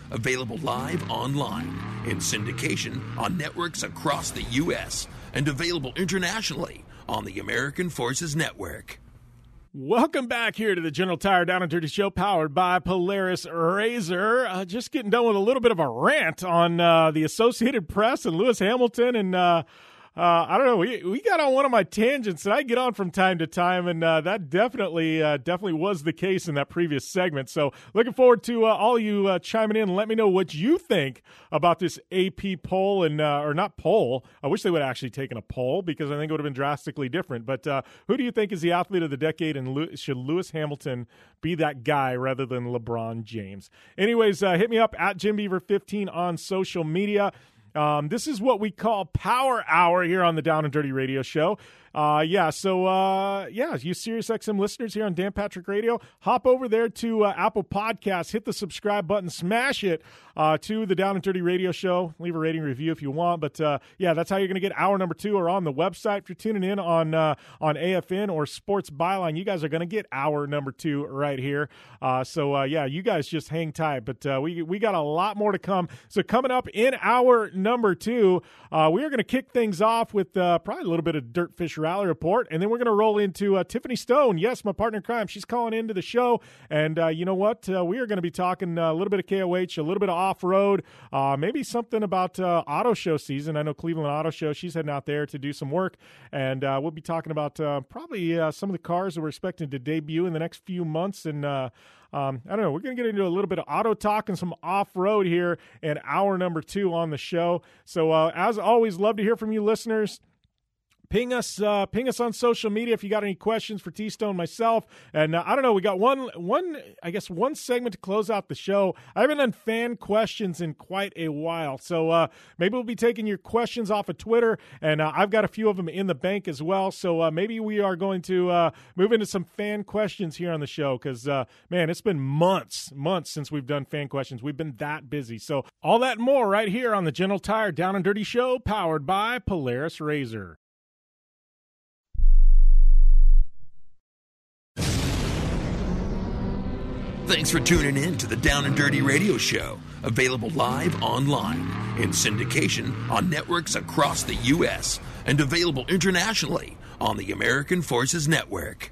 Available live online, in syndication on networks across the U.S., and available internationally on the American Forces Network. Welcome back here to the General Tire Down and Dirty Show, powered by Polaris Razor. Uh, just getting done with a little bit of a rant on uh, the Associated Press and Lewis Hamilton and uh, uh, I don't know. We we got on one of my tangents that I get on from time to time, and uh, that definitely uh, definitely was the case in that previous segment. So looking forward to uh, all you uh, chiming in and let me know what you think about this AP poll and uh, or not poll. I wish they would have actually taken a poll because I think it would have been drastically different. But who do you think is the athlete of the decade, and should Lewis Hamilton be that guy rather than LeBron James? Anyways, hit me up at Jim Beaver 15 on social media. Um, this is what we call Power Hour here on the Down and Dirty Radio Show. Uh, yeah, so uh, yeah, you Sirius XM listeners here on Dan Patrick Radio, hop over there to uh, Apple Podcasts, hit the subscribe button, smash it uh, to the Down and Dirty Radio Show. Leave a rating review if you want, but uh, yeah, that's how you're going to get hour number two, or on the website if you're tuning in on uh, on AFN or Sports Byline. You guys are going to get hour number two right here. Uh, so uh, yeah, you guys just hang tight, but uh, we we got a lot more to come. So coming up in hour number two, uh, we are going to kick things off with uh, probably a little bit of Rally Report, and then we're going to roll into uh, Tiffany Stone. Yes, my partner in crime. She's calling into the show, and uh, you know what? Uh, we are going to be talking uh, a little bit of KOH, a little bit of off road, maybe something about auto show season. I know Cleveland Auto Show. She's heading out there to do some work, and we'll be talking about probably some of the cars that we're expecting to debut in the next few months, and. Um, I don't know. We're going to get into a little bit of auto talk and some off road here in hour number two on the show. So, uh, as always, love to hear from you listeners ping us uh, ping us on social media if you got any questions for T Stone myself. And uh, I don't know, we got one one I guess one segment to close out the show. I haven't done fan questions in quite a while, so uh, maybe we'll be taking your questions off of Twitter, and uh, I've got a few of them in the bank as well. So uh, maybe we are going to uh, move into some fan questions here on the show because man, it's been months months since we've done fan questions. We've been that busy. So all that more right here on the General Tire Down and Dirty Show, powered by Polaris Razor. Thanks for tuning in to the Down and Dirty Radio Show, available live online, in syndication on networks across the U.S., and available internationally on the American Forces Network.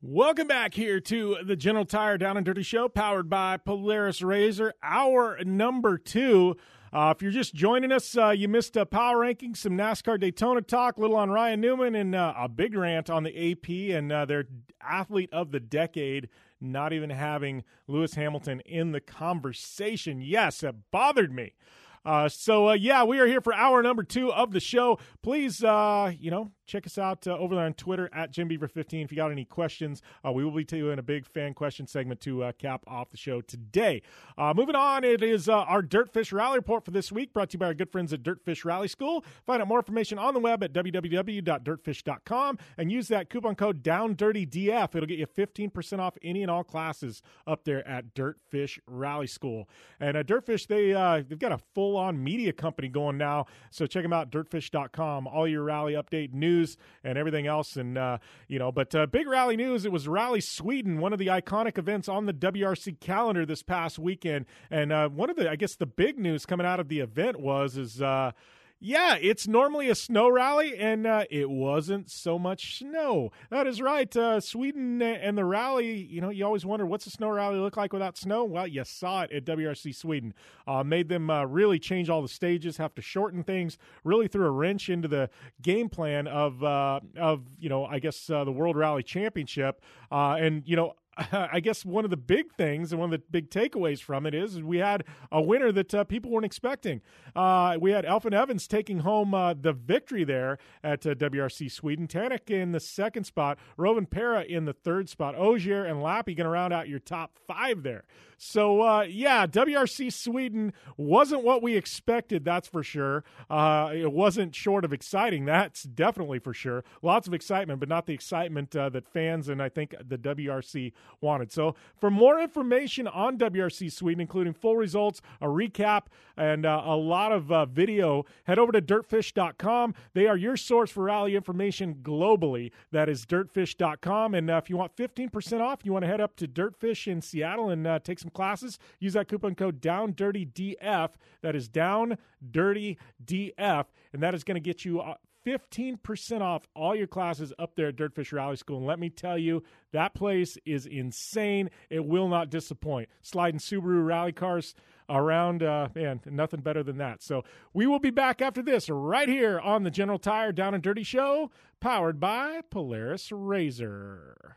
Welcome back here to the General Tire Down and Dirty Show, powered by Polaris Razor. Hour number two. Uh, if you're just joining us, uh, you missed a power ranking, some NASCAR Daytona talk, a little on Ryan Newman, and uh, a big rant on the AP and uh, their athlete of the decade not even having Lewis Hamilton in the conversation. Yes, it bothered me. Uh, so uh, yeah, we are here for hour number two of the show. Please, uh, you know, check us out uh, over there on Twitter at JimBeaver15. If you got any questions, uh, we will be doing a big fan question segment to uh, cap off the show today. moving on, it is our Dirtfish Rally Report for this week, brought to you by our good friends at Dirtfish Rally School. Find out more information on the web at www.dirtfish.com and use that coupon code DownDirtyDF. It'll get you 15% off any and all classes up there at Dirtfish Rally School. And at Dirtfish, they they've got a full on media company going now. So check them out, dirtfish.com. All your rally update news and everything else. And, uh, you know, but uh, big rally news it was Rally Sweden, one of the iconic events on the WRC calendar this past weekend. And uh, one of the, I guess, the big news coming out of the event was, is, uh, yeah, it's normally a snow rally, and uh, it wasn't so much snow. That is right. Uh, Sweden and the rally, you know, you always wonder what's a snow rally look like without snow? Well, you saw it at WRC Sweden. Uh, made them uh, really change all the stages, have to shorten things, really threw a wrench into the game plan of, uh, of you know, I guess uh, the World Rally Championship. and, you know, <laughs> I guess one of the big things and one of the big takeaways from it is we had a winner that uh, people weren't expecting. Uh, we had Elfyn Evans taking home uh, the victory there at uh, WRC Sweden. Tänak in the second spot, Rovanperä in the third spot. Ogier and Lappi going to round out your top five there. So uh, yeah, WRC Sweden wasn't what we expected. That's for sure. Uh, it wasn't short of exciting. That's definitely for sure. Lots of excitement, but not the excitement uh, that fans and I think the WRC wanted. So for more information on WRC Sweden, including full results, a recap, and uh, a lot of uh, video, head over to dirtfish.com. They are your source for rally information globally. That is dirtfish.com. And uh, if you want 15% off, you want to head up to Dirtfish in Seattle and take some some classes, use that coupon code DownDirtyDF. That is DownDirtyDF, and that is going to get you. 15% uh, off all your classes up there at Dirtfish Rally School. And let me tell you, that place is insane. It will not disappoint. Sliding Subaru rally cars around, uh, man, nothing better than that. So we will be back after this right here on the General Tire Down and Dirty Show, powered by Polaris Razor.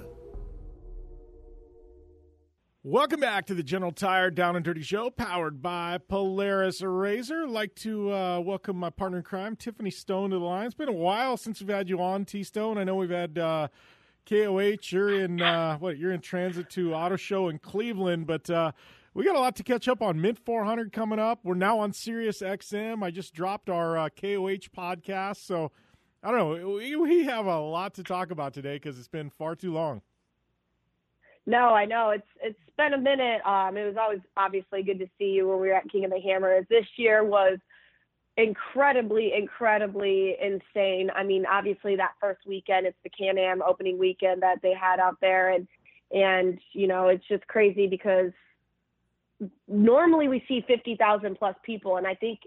Welcome back to the General Tire Down and Dirty Show, powered by Polaris Razor. I'd like to uh, welcome my partner in crime, Tiffany Stone, to the line. It's been a while since we've had you on, T Stone. I know we've had uh, KOH. You're in uh, what? You're in transit to Auto Show in Cleveland, but uh, we got a lot to catch up on. Mint 400 coming up. We're now on Sirius XM. I just dropped our uh, KOH podcast, so I don't know. We, we have a lot to talk about today because it's been far too long. No, I know it's it's been a minute. Um, it was always obviously good to see you when we were at King of the Hammers. This year was incredibly, incredibly insane. I mean, obviously that first weekend, it's the Can-Am opening weekend that they had out there, and and you know it's just crazy because normally we see fifty thousand plus people, and I think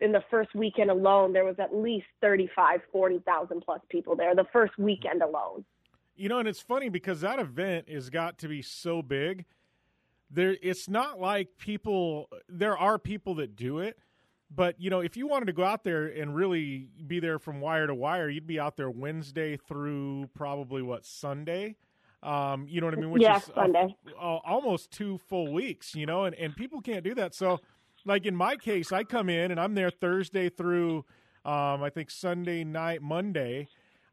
in the first weekend alone there was at least 35 40,000 plus people there the first weekend alone you know, and it's funny because that event has got to be so big. There, it's not like people. There are people that do it, but you know, if you wanted to go out there and really be there from wire to wire, you'd be out there Wednesday through probably what Sunday. Um, you know what I mean? Which yeah, is Sunday. almost two full weeks. You know, and and people can't do that. So, like in my case, I come in and I'm there Thursday through, um, I think Sunday night, Monday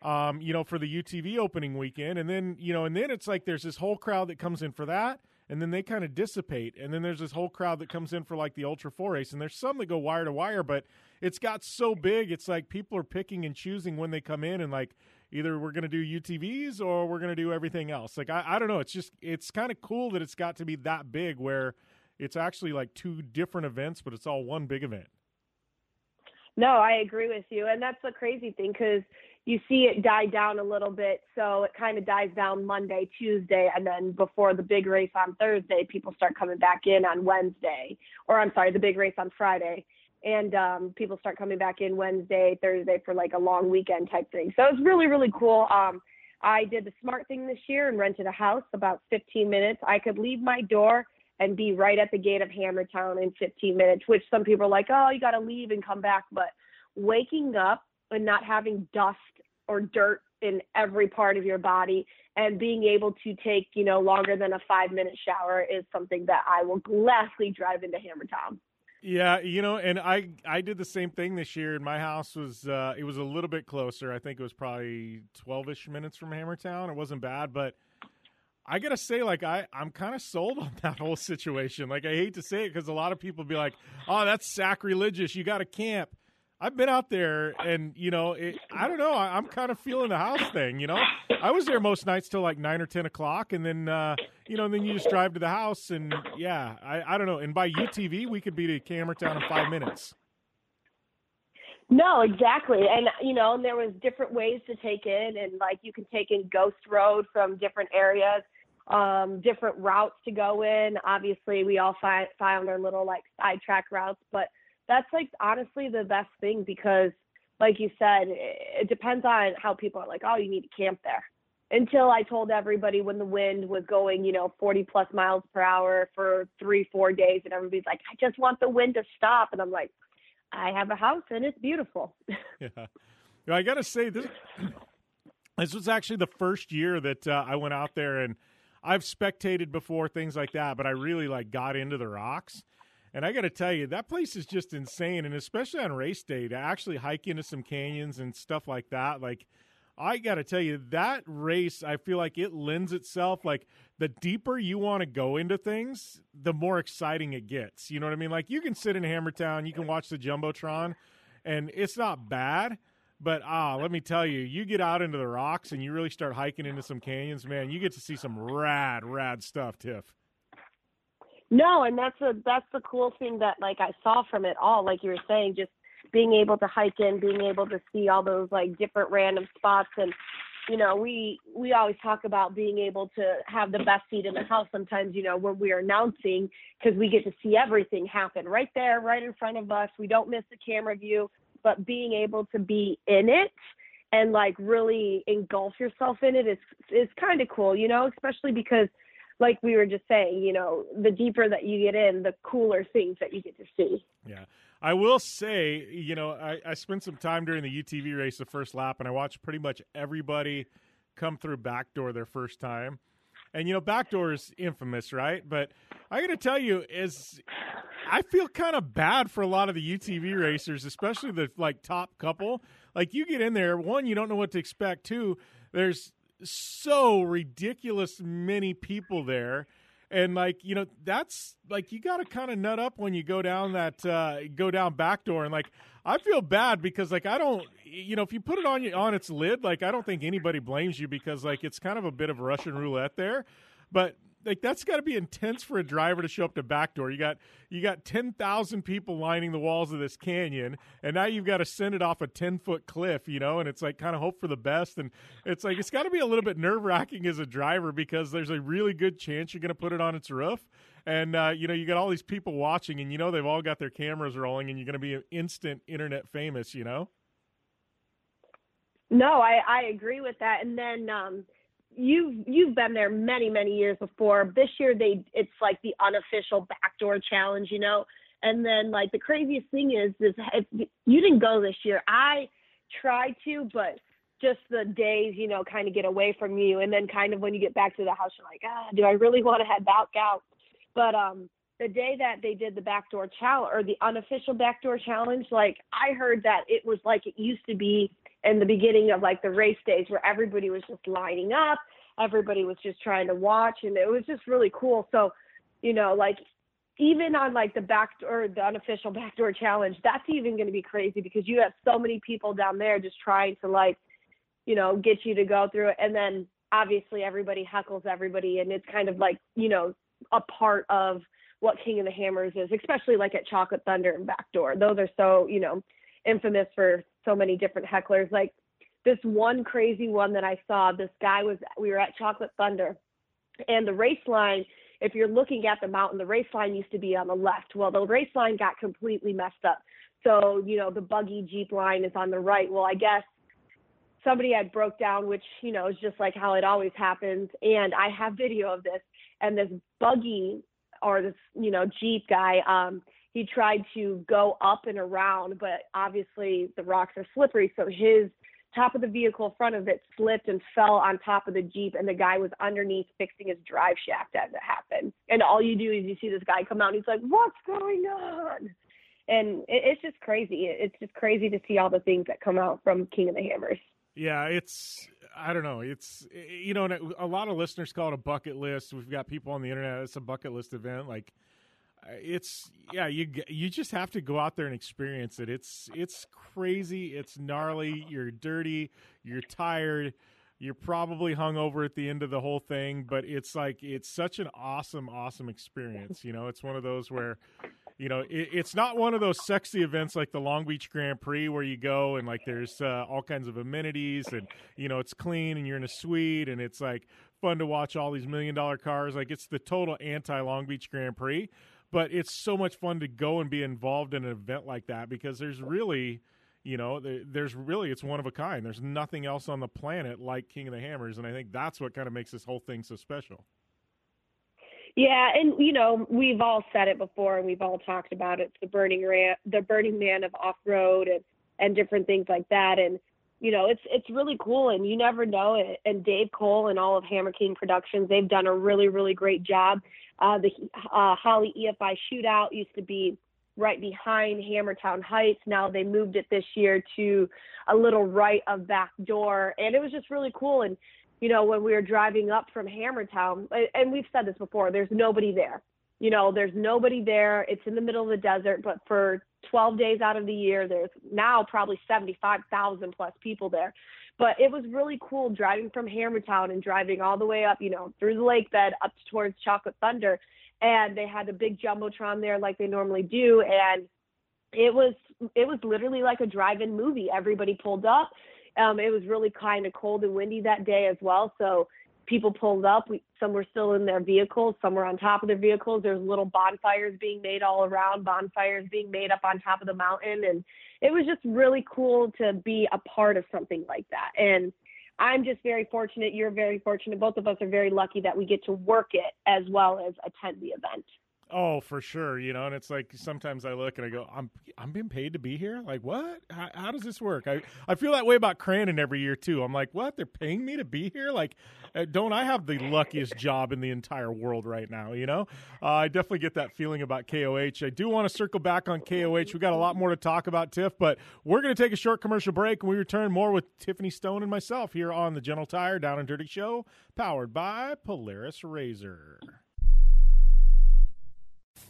um, you know, for the UTV opening weekend. And then, you know, and then it's like there's this whole crowd that comes in for that. And then they kind of dissipate. And then there's this whole crowd that comes in for like the Ultra 4 race. And there's some that go wire to wire, but it's got so big. It's like people are picking and choosing when they come in and like either we're going to do UTVs or we're going to do everything else. Like, I, I don't know. It's just, it's kind of cool that it's got to be that big where it's actually like two different events, but it's all one big event. No, I agree with you. And that's the crazy thing because you see it die down a little bit. So it kind of dies down Monday, Tuesday, and then before the big race on Thursday, people start coming back in on Wednesday, or I'm sorry, the big race on Friday. And um, people start coming back in Wednesday, Thursday for like a long weekend type thing. So it's really, really cool. Um, I did the smart thing this year and rented a house about 15 minutes. I could leave my door and be right at the gate of Hammertown in 15 minutes, which some people are like, oh, you got to leave and come back. But waking up and not having dust or dirt in every part of your body and being able to take you know longer than a five minute shower is something that i will gladly drive into hammertown yeah you know and i i did the same thing this year and my house was uh it was a little bit closer i think it was probably 12ish minutes from hammertown it wasn't bad but I gotta say, like I, I'm kind of sold <laughs> on that whole situation. Like I hate to say it because a lot of people be like, "Oh, that's sacrilegious. You got to camp." I've been out there, and you know, it, I don't know. I, am kind of feeling the house thing. You know, I was there most nights till like nine or ten o'clock, and then uh, you know, and then you just drive to the house, and yeah, I, I don't know. And by UTV, we could be to Hammertown in five minutes. No, exactly, and you know, and there was different ways to take in, and like you can take in Ghost Road from different areas, um, different routes to go in. Obviously, we all fi- found our little like sidetrack routes, but that's like honestly the best thing because like you said it depends on how people are like oh you need to camp there. Until i told everybody when the wind was going you know 40 plus miles per hour for three four days and everybody's like i just want the wind to stop. And i'm like i have a house and it's beautiful. <laughs> Yeah. I gotta say this <clears throat> this was actually the first year that uh, i went out there and I've spectated before things like that, but I really like got into the rocks. And I got to tell you, that place is just insane, and especially on race day to actually hike into some canyons and stuff like that. Like, I got to tell you, that race, I feel like it lends itself. Like, the deeper you want to go into things, the more exciting it gets. You know what I mean? Like, you can sit in Hammertown, you can watch the jumbotron, and it's not bad. But ah, let me tell you, you get out into the rocks and you really start hiking into some canyons, man. You get to see some rad, rad stuff, Tiff. No, and that's a that's the cool thing that like I saw from it all. Like you were saying, just being able to hike in, being able to see all those like different random spots and you know, we we always talk about being able to have the best seat in the house sometimes, you know, when we're announcing because we get to see everything happen right there, right in front of us. We don't miss the camera view, but being able to be in it and like really engulf yourself in it is is kind of cool, you know, especially because like we were just saying, you know, the deeper that you get in, the cooler things that you get to see. Yeah. I will say, you know, I, I spent some time during the UTV race, the first lap, and I watched pretty much everybody come through backdoor their first time. And you know, backdoor is infamous, right? But I got to tell you, is I feel kind of bad for a lot of the UTV racers, especially the like top couple. Like you get in there, one, you don't know what to expect. Two, there's so ridiculous many people there. And like you know that's like you got to kind of nut up when you go down that uh go down back door. And like i feel bad because like i don't you know if you put it on you on its lid like i don't think anybody blames you because like it's kind of a bit of russian roulette there. But like that's got to be intense for a driver to show up to backdoor. You got you got ten thousand people lining the walls of this canyon, and now you've got to send it off a ten foot cliff, you know, and it's like kind of hope for the best, and it's like it's got to be a little bit nerve wracking as a driver because there's a really good chance you're going to put it on its roof, and uh, you know you got all these people watching, and you know they've all got their cameras rolling, and you're going to be instant internet famous, you know. No, I I agree with that, and then. um you've you've been there many many years before. This year they it's like the unofficial backdoor challenge, you know. And then like the craziest thing is is if you didn't go this year. I tried to, but just the days, you know, kind of get away from you. And then kind of when you get back to the house, you're like, ah, do I really want to head back out? But um, the day that they did the backdoor challenge or the unofficial backdoor challenge, like I heard that it was like it used to be in the beginning of like the race days where everybody was just lining up, everybody was just trying to watch, and it was just really cool. So, you know, like even on like the back or the unofficial <laughs> backdoor challenge, that's even going to be crazy because you have so many people down there just trying to like, you know, get you to go through it, and then obviously everybody heckles everybody, and it's kind of like you know a part of what King of the Hammers is, especially like at Chocolate Thunder and Backdoor. Those are so you know infamous for so many different hecklers. Like this one crazy one that I saw, this guy was, we were at Chocolate Thunder, and the race line, if you're looking at the mountain, the race line used to be on the left. Well, the race line got completely messed up. So, you know, the buggy Jeep line is on the right. Well, I guess somebody had broke down, which, you know, is just like how it always happens. And I have video of this. And this buggy or this, you know, Jeep guy, um, he tried to go up and around, but obviously the rocks are slippery. So his top of the vehicle, front of it slipped and fell on top of the Jeep, and the guy was underneath fixing his drive shaft as it happened. And all you do is you see this guy come out and he's like, What's going on? And it, it's just crazy. It's just crazy to see all the things that come out from King of the Hammers. Yeah, it's I don't know. It's you know, a lot of listeners call it a bucket list. We've got people on the internet. It's a bucket list event. Like it's yeah you you just have to go out there and experience it. It's it's crazy. It's gnarly. You're dirty. You're tired. You're probably hung over at the end of the whole thing but it's like it's such an awesome awesome experience. You know it's one of those where you know it, it's not one of those sexy events like the long beach grand prix where you go and like there's uh, all kinds of amenities and you know it's clean and you're in a suite and it's like fun to watch all these million dollar cars. Like it's the total anti long beach grand prix but it's so much fun to go and be involved in an event like that because there's really you know there's really it's one of a kind. There's nothing else on the planet like king of the hammers and i think that's what kind of makes this whole thing so special. Yeah and you know we've all said it before and we've all talked about it it's the burning ram the burning man of off road and and different things like that and you know, it's it's really cool, and you never know. It. And Dave Cole and all of Hammer King Productions, they've done a really really great job. Uh, the uh, Holley EFI Shootout used to be right behind Hammertown Heights. Now they moved it this year to a little right of back door, and it was just really cool. And you know, when we were driving up from Hammertown, and we've said this before, there's nobody there. You know, there's nobody there. It's in the middle of the desert, but for 12 days out of the year, there's now probably 75,000 plus people there. But it was really cool driving from Hammertown and driving all the way up, you know, through the lake bed up towards Chocolate Thunder. And they had a big jumbotron there like they normally do. And it was it was literally like a drive-in movie. Everybody pulled up. Um, it was really kind of cold and windy that day as well. So people pulled up. We, some were still in their vehicles, some were on top of their vehicles. There's little bonfires being made all around, bonfires being made up on top of the mountain. And it was just really cool to be a part of something like that. And I'm just very fortunate. You're very fortunate. Both of us are very lucky that we get to work it as well as attend the event. Oh, for sure. You know, and it's like sometimes I look and I go, I'm I'm being paid to be here. Like, what? How, how, does this work? I I feel that way about Crandon every year too. I'm like, what? They're paying me to be here? Like, uh, don't I have the luckiest job in the entire world right now? You know, uh, I definitely get that feeling about KOH. I do want to circle back on KOH. We got a lot more to talk about, Tiff, but we're going to take a short commercial break and we return more with Tiffany Stone and myself here on the General Tire Down and Dirty Show, powered by Polaris Razor.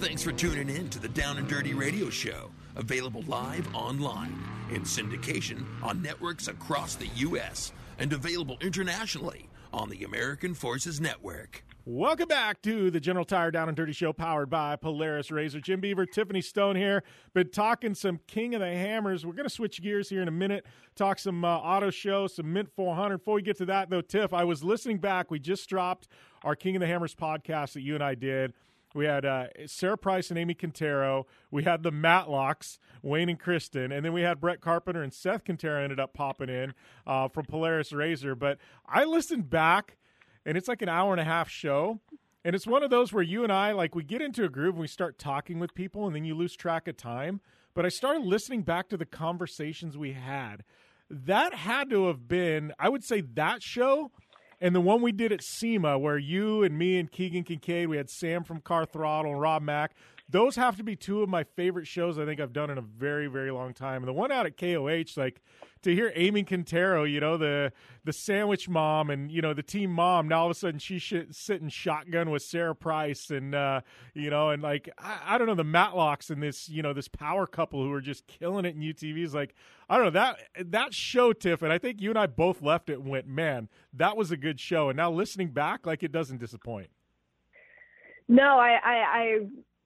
Thanks for tuning in to the Down and Dirty Radio Show, available live online in syndication on networks across the U.S. and available internationally on the American Forces Network. Welcome back to the General Tire Down and Dirty Show, powered by Polaris Razor. Jim Beaver, Tiffany Stone here. Been talking some King of the Hammers. We're going to switch gears here in a minute. Talk some uh, auto show, some Mint 400. Before we get to that, though, Tiff, I was listening back. We just dropped our King of the Hammers podcast that you and I did. We had uh, Sarah Price and Amy Quintero. We had the Matlocks, Wayne and Kristen, and then we had Brett Carpenter and Seth Quintero ended up popping in uh, from Polaris Razor. But I listened back and it's like an hour and a half show. And it's one of those where you and I, like, we get into a groove and we start talking with people, and then you lose track of time. But I started listening back to the conversations we had. That had to have been, I would say, that show and the one we did at SEMA, where you and me and Keegan Kincaid, we had Sam from Car Throttle and Rob Mack. Those have to be two of my favorite shows I think I've done in a very, very long time. And the one out at KOH, like, to hear Amy Quintero, you know, the the sandwich mom and you know the team mom. Now all of a sudden she's sh- sitting shotgun with Sarah Price and uh, you know, and like I, I, don't know the Matlocks and this you know this power couple who are just killing it in UTVs. Like I don't know that that show, Tiff, and I think you and I both left it and went, man, that was a good show. And now listening back, like it doesn't disappoint. No, I, I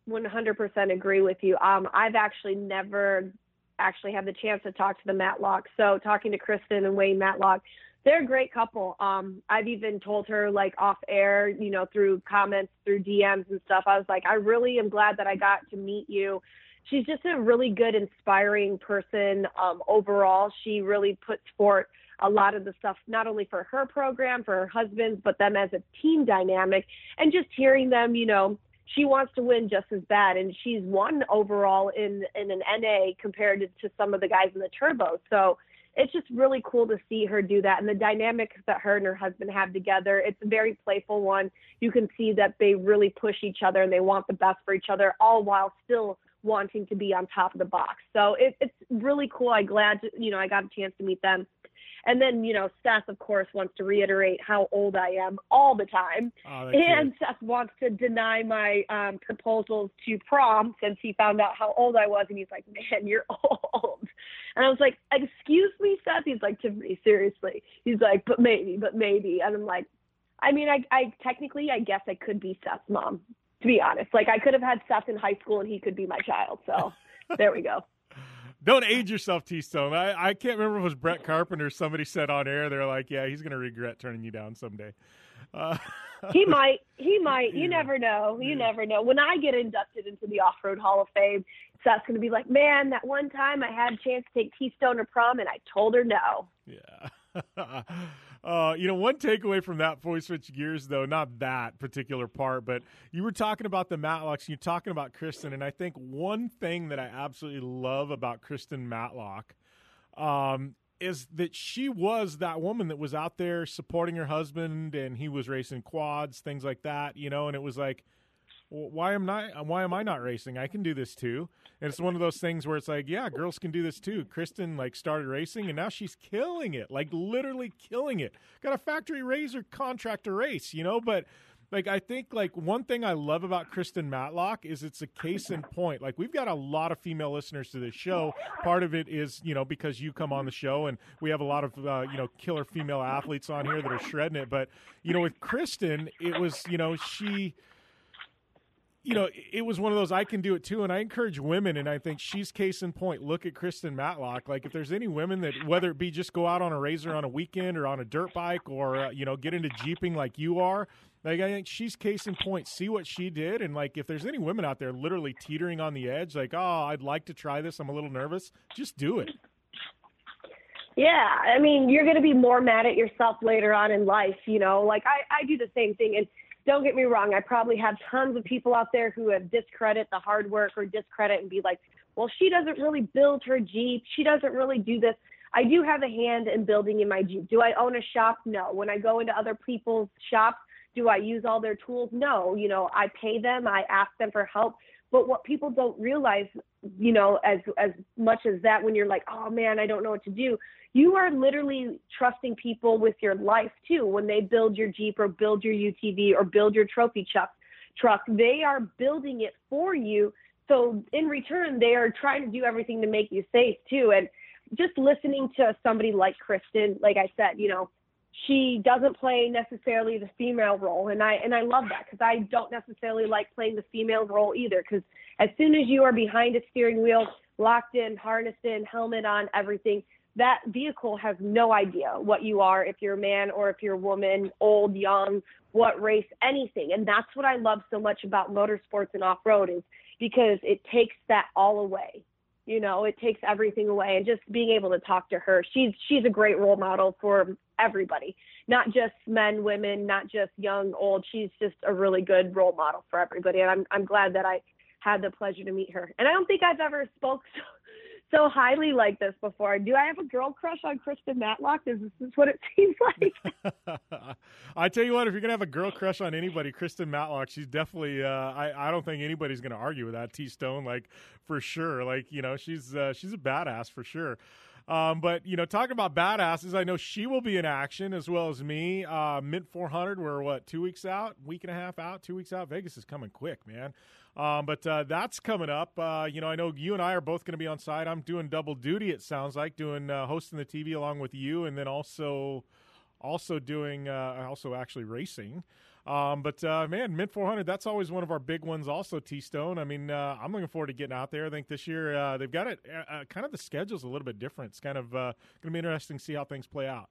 100% agree with you. Um, I've actually never actually had the chance to talk to the Matlock. So talking to Kristen and Wayne Matlock, they're a great couple. Um, I've even told her like off air, you know, through comments, through DMs and stuff. I was like, I really am glad that I got to meet you. She's just a really good, inspiring person. Um, overall, she really puts forth a lot of the stuff, not only for her program, for her husband, but them as a team dynamic, and just hearing them, you know, she wants to win just as bad, and she's won overall in in an NA compared to, some of the guys in the turbo. So it's just really cool to see her do that, and the dynamic that her and her husband have together. It's a very playful one. You can see that they really push each other and they want the best for each other, all while still wanting to be on top of the box. So it, it's really cool. I'm glad you know I got a chance to meet them. And then, you know, Seth, of course, wants to reiterate how old I am all the time. Oh, and Seth wants to deny my um, proposals to prom since he found out how old I was. And he's like, man, you're <laughs> old. And I was like, excuse me, Seth? He's like, Tiffany, seriously. He's like, but maybe, but maybe. And I'm like, I mean, I, I technically, I guess I could be Seth's mom, to be honest. Like, I could have had Seth in high school and he could be my child. So <laughs> there we go. Don't age yourself, T Stone. I, I can't remember if it was Brett Carpenter. Somebody said on air, they're like, yeah, he's going to regret turning you down someday. Uh, he <laughs> might. He might. You yeah. never know. You yeah. never know. When I get inducted into the Off Road Hall of Fame, Seth's going to be like, man, that one time I had a chance to take T Stone to prom and I told her no. Yeah. <laughs> Uh, you know, one takeaway from that before we switch gears, though, not that particular part, but you were talking about the Matlocks, you're talking about Kristen, and I think one thing that I absolutely love about Kristen Matlock um, is that she was that woman that was out there supporting her husband, and he was racing quads, things like that, you know, and it was like, why am not why am I not racing? I can do this too. And it's one of those things where it's like, yeah, girls can do this too. Kristen like started racing and now she's killing it, like literally killing it. Got a factory razor contract to race, you know, but like I think like one thing I love about Kristen Matlock is it's a case in point. Like we've got a lot of female listeners to this show. Part of it is you know because you come on the show and we have a lot of uh, you know killer female athletes on here that are shredding it. But you know with Kristen, it was you know she you know, it was one of those I can do it too, and I encourage women, and I think she's case in point. Look at Kristen Matlock. Like, if there's any women that, whether it be just go out on a razor on a weekend or on a dirt bike, or uh, you know, get into jeeping like you are, like I think she's case in point. See what she did, and like if there's any women out there literally teetering on the edge, like, oh, I'd like to try this. I'm a little nervous. Just do it. Yeah, I mean, you're going to be more mad at yourself later on in life, you know. Like I, I do the same thing, and don't get me wrong, I probably have tons of people out there who have discredit the hard work or discredit and be like, well, she doesn't really build her Jeep. She doesn't really do this. I do have a hand in building in my Jeep. Do I own a shop? No. When I go into other people's shops, do I use all their tools? No. You know, I pay them, I ask them for help. But what people don't realize, you know, as as much as that when you're like, oh man, I don't know what to do, you are literally trusting people with your life too when they build your Jeep or build your UTV or build your trophy truck. Truck, they are building it for you. So in return, they are trying to do everything to make you safe too. And just listening to somebody like Kristen, like I said, you know, she doesn't play necessarily the female role and i and i love that because i don't necessarily like playing the female role either because as soon as you are behind a steering wheel locked in harnessed in helmet on everything that vehicle has no idea what you are if you're a man or if you're a woman old young what race anything. And that's what i love so much about motorsports and off-road is because it takes that all away you know it takes everything away. And just being able to talk to her she's she's a great role model for everybody not just men women not just young old. She's just a really good role model for everybody. And i'm i'm glad that i had the pleasure to meet her. And i don't think i've ever spoke <laughs> so, highly like this before do i have a girl crush on kristen matlock is this what it <laughs> seems like <laughs> I tell you what, if you're gonna have a girl crush on anybody, Kristen Matlock, she's definitely. Uh, I I don't think anybody's gonna argue with that. T Stone, like for sure, like you know, she's uh, she's a badass for sure. Um, but you know, talking about badasses, I know she will be in action as well as me. Uh, Mint 400, we're what two weeks out, week and a half out, two weeks out. Vegas is coming quick, man. Um, but uh, that's coming up. Uh, you know, I know you and I are both going to be on site. I'm doing double duty. It sounds like doing uh, hosting the TV along with you, and then also also doing uh, also actually racing. Um, but uh, man, Mint 400, that's always one of our big ones. Also, T Stone. I mean, uh, I'm looking forward to getting out there. I think this year they've got it kind of the schedule's a little bit different. It's kind of going to be interesting to see how things play out.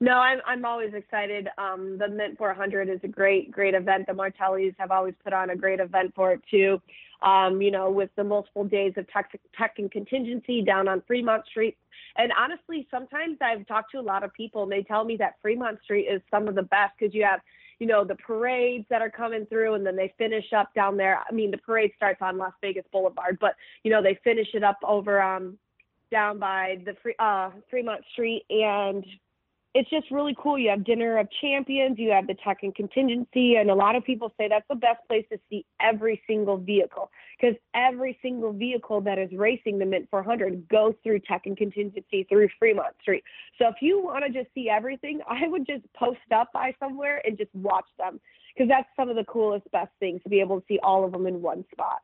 No, I'm I'm always excited. Um, the Mint 400 is a great great event. The Martellis have always put on a great event for it too. Um, you know, with the multiple days of tech, tech and contingency down on Fremont Street. And honestly, sometimes I've talked to a lot of people and they tell me that Fremont Street is some of the best because you have, you know, the parades that are coming through and then they finish up down there. I mean, the parade starts on Las Vegas Boulevard, but you know, they finish it up over um down by the free, uh Fremont Street and it's just really cool. You have Dinner of Champions, you have the Tech and Contingency, and a lot of people say that's the best place to see every single vehicle because every single vehicle that is racing the Mint 400 goes through Tech and Contingency through Fremont Street. So if you want to just see everything, <laughs> I would just post up by somewhere and just watch them because that's some of the coolest, best things to be able to see all of them in one spot.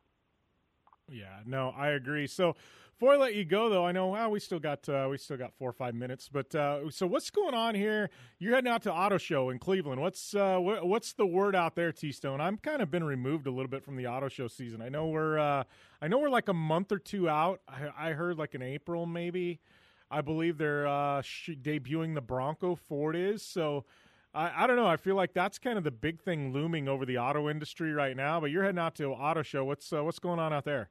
Yeah, no, I agree. So before I let you go, though, I know well, we still got uh, we still got four or five minutes. But uh, so what's going on here? You're heading out to Auto Show in Cleveland. What's uh, wh- what's the word out there, T Stone? I'm kind of been removed a little bit from the Auto Show season. I know we're uh, I know we're like a month or two out. I, I heard like in April maybe. I believe they're uh, sh- debuting the Bronco Ford is so. I, I don't know. I feel like that's kind of the big thing looming over the auto industry right now. But you're heading out to Auto Show. What's uh, what's going on out there?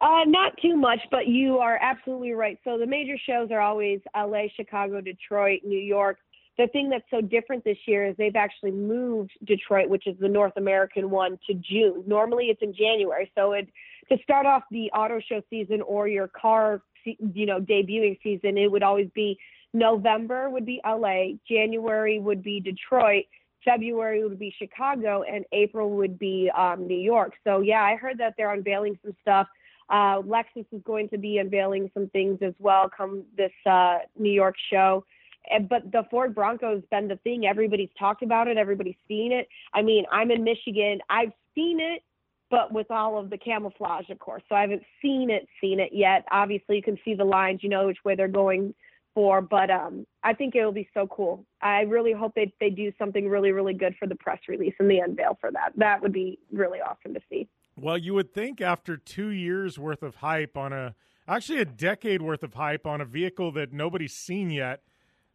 Uh, not too much, but you are absolutely right. So the major shows are always LA, Chicago, Detroit, New York. The thing that's so different this year is they've actually moved Detroit, which is the North American one, to June. Normally it's in January. So it to start off the auto show season or your car, you know, debuting season, it would always be November would be LA, January would be Detroit, February would be Chicago, and April would be um, New York. So yeah, I heard that they're unveiling some stuff. Uh, Lexus is going to be unveiling some things as well come this uh, New York show. And, but the Ford Bronco has been the thing. Everybody's talked about it. Everybody's seen it. I mean, I'm in Michigan. I've seen it, but with all of the camouflage, of course. So I haven't seen it, seen it yet. Obviously, you can see the lines. You know which way they're going for. But um, I think it will be so cool. I really hope they they do something really, really good for the press release and the unveil for that. That would be really awesome to see. Well, you would think after two years worth of hype on a, actually a decade worth of hype on a vehicle that nobody's seen yet,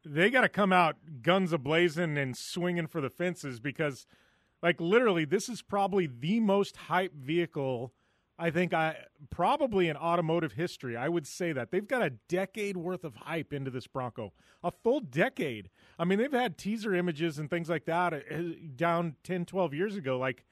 they got to come out guns ablazing and swinging for the fences because, like, literally, this is probably the most hype vehicle. I think I probably in automotive history. I would say that they've got a decade worth of hype into this Bronco, a full decade. I mean, they've had teaser images and things like that uh, down 10, 12 years ago. Like,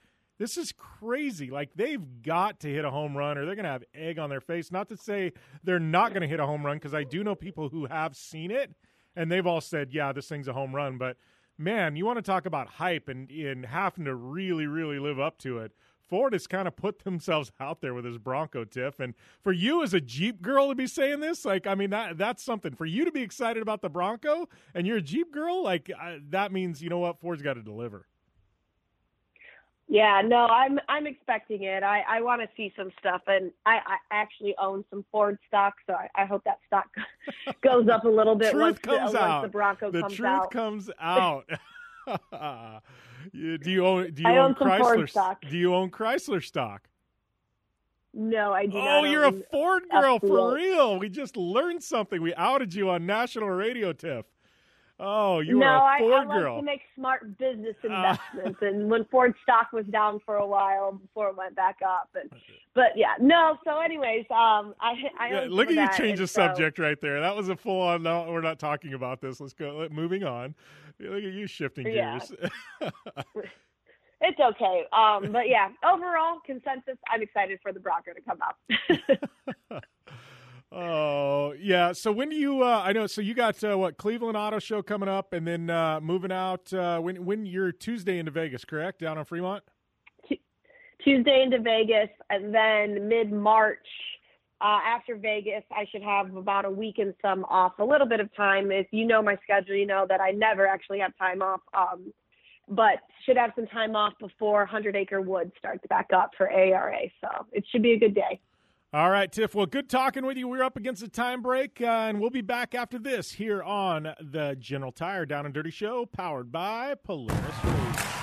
this is crazy. Like they've got to hit a home run or they're going to have egg on their face. Not to say they're not going to hit a home run because I do know people who have seen it and they've all said, "Yeah, this thing's a home run." But man, you want to talk about hype and in having to really really live up to it. Ford has kind of put themselves out there with his Bronco Tiff, and for you as a Jeep girl to be saying this, like, I mean, that that's something for you to be excited about the Bronco, and you're a Jeep girl, like, uh, that means you know what Ford's got to deliver. Yeah, no, I'm I'm expecting it. I I want to see some stuff, and I, I actually own some Ford stock, so I, I hope that stock <laughs> goes up a little bit truth once comes the, out. once the Bronco the comes truth out. comes out. <laughs> <laughs> Do you own? Do you I own own some Ford Chrysler stock. Do you own Chrysler stock? No, I do not. Oh, you're a Ford girl for real. We just learned something. We outed you on national radio, Tiff. Oh, you no, are I, a Ford I like girl. to make smart business Ah. investments, <laughs> and when Ford stock was down for a while before it went back up, and but yeah, no. So, anyways, um, I I Yeah, look at you change the so- subject right there. That was a full on. No, we're not talking about this. Let's go. let- Moving on. Look at you shifting gears. Yeah. <laughs> It's okay. Um, but yeah, overall consensus, I'm excited for the Bronco to come out. <laughs> oh yeah. So when do you? Uh, I know. So you got uh, what Cleveland Auto Show coming up, and then uh, moving out. Uh, when when you're Tuesday into Vegas, correct? Down on Fremont. Tuesday into Vegas, and then mid March uh, after Vegas, I should have about a week and some off, a little bit of time. If you know my schedule, you know that I never actually have time off, um, but should have some time off before Hundred Acre Wood starts back up for ARA. So it should be a good day. All right, Tiff. Well, good talking with you. We're up against a time break, uh, and we'll be back after this here on the General Tire Down and Dirty Show, powered by Polaris.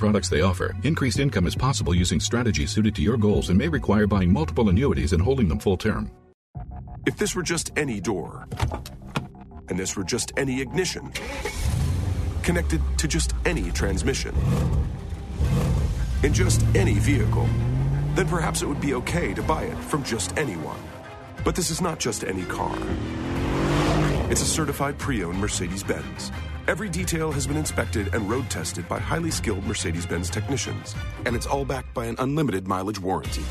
products they offer. Increased income is possible using strategies suited to your goals and may require buying multiple annuities and holding them full term. If this were just any door, and this were just any ignition, connected to just any transmission, in just any vehicle, then perhaps it would be okay to buy it from just anyone. But this is not just any car. It's a certified pre owned Mercedes Benz. Every detail has been inspected and road tested by highly skilled Mercedes Benz technicians, and it's all backed by an unlimited mileage warranty,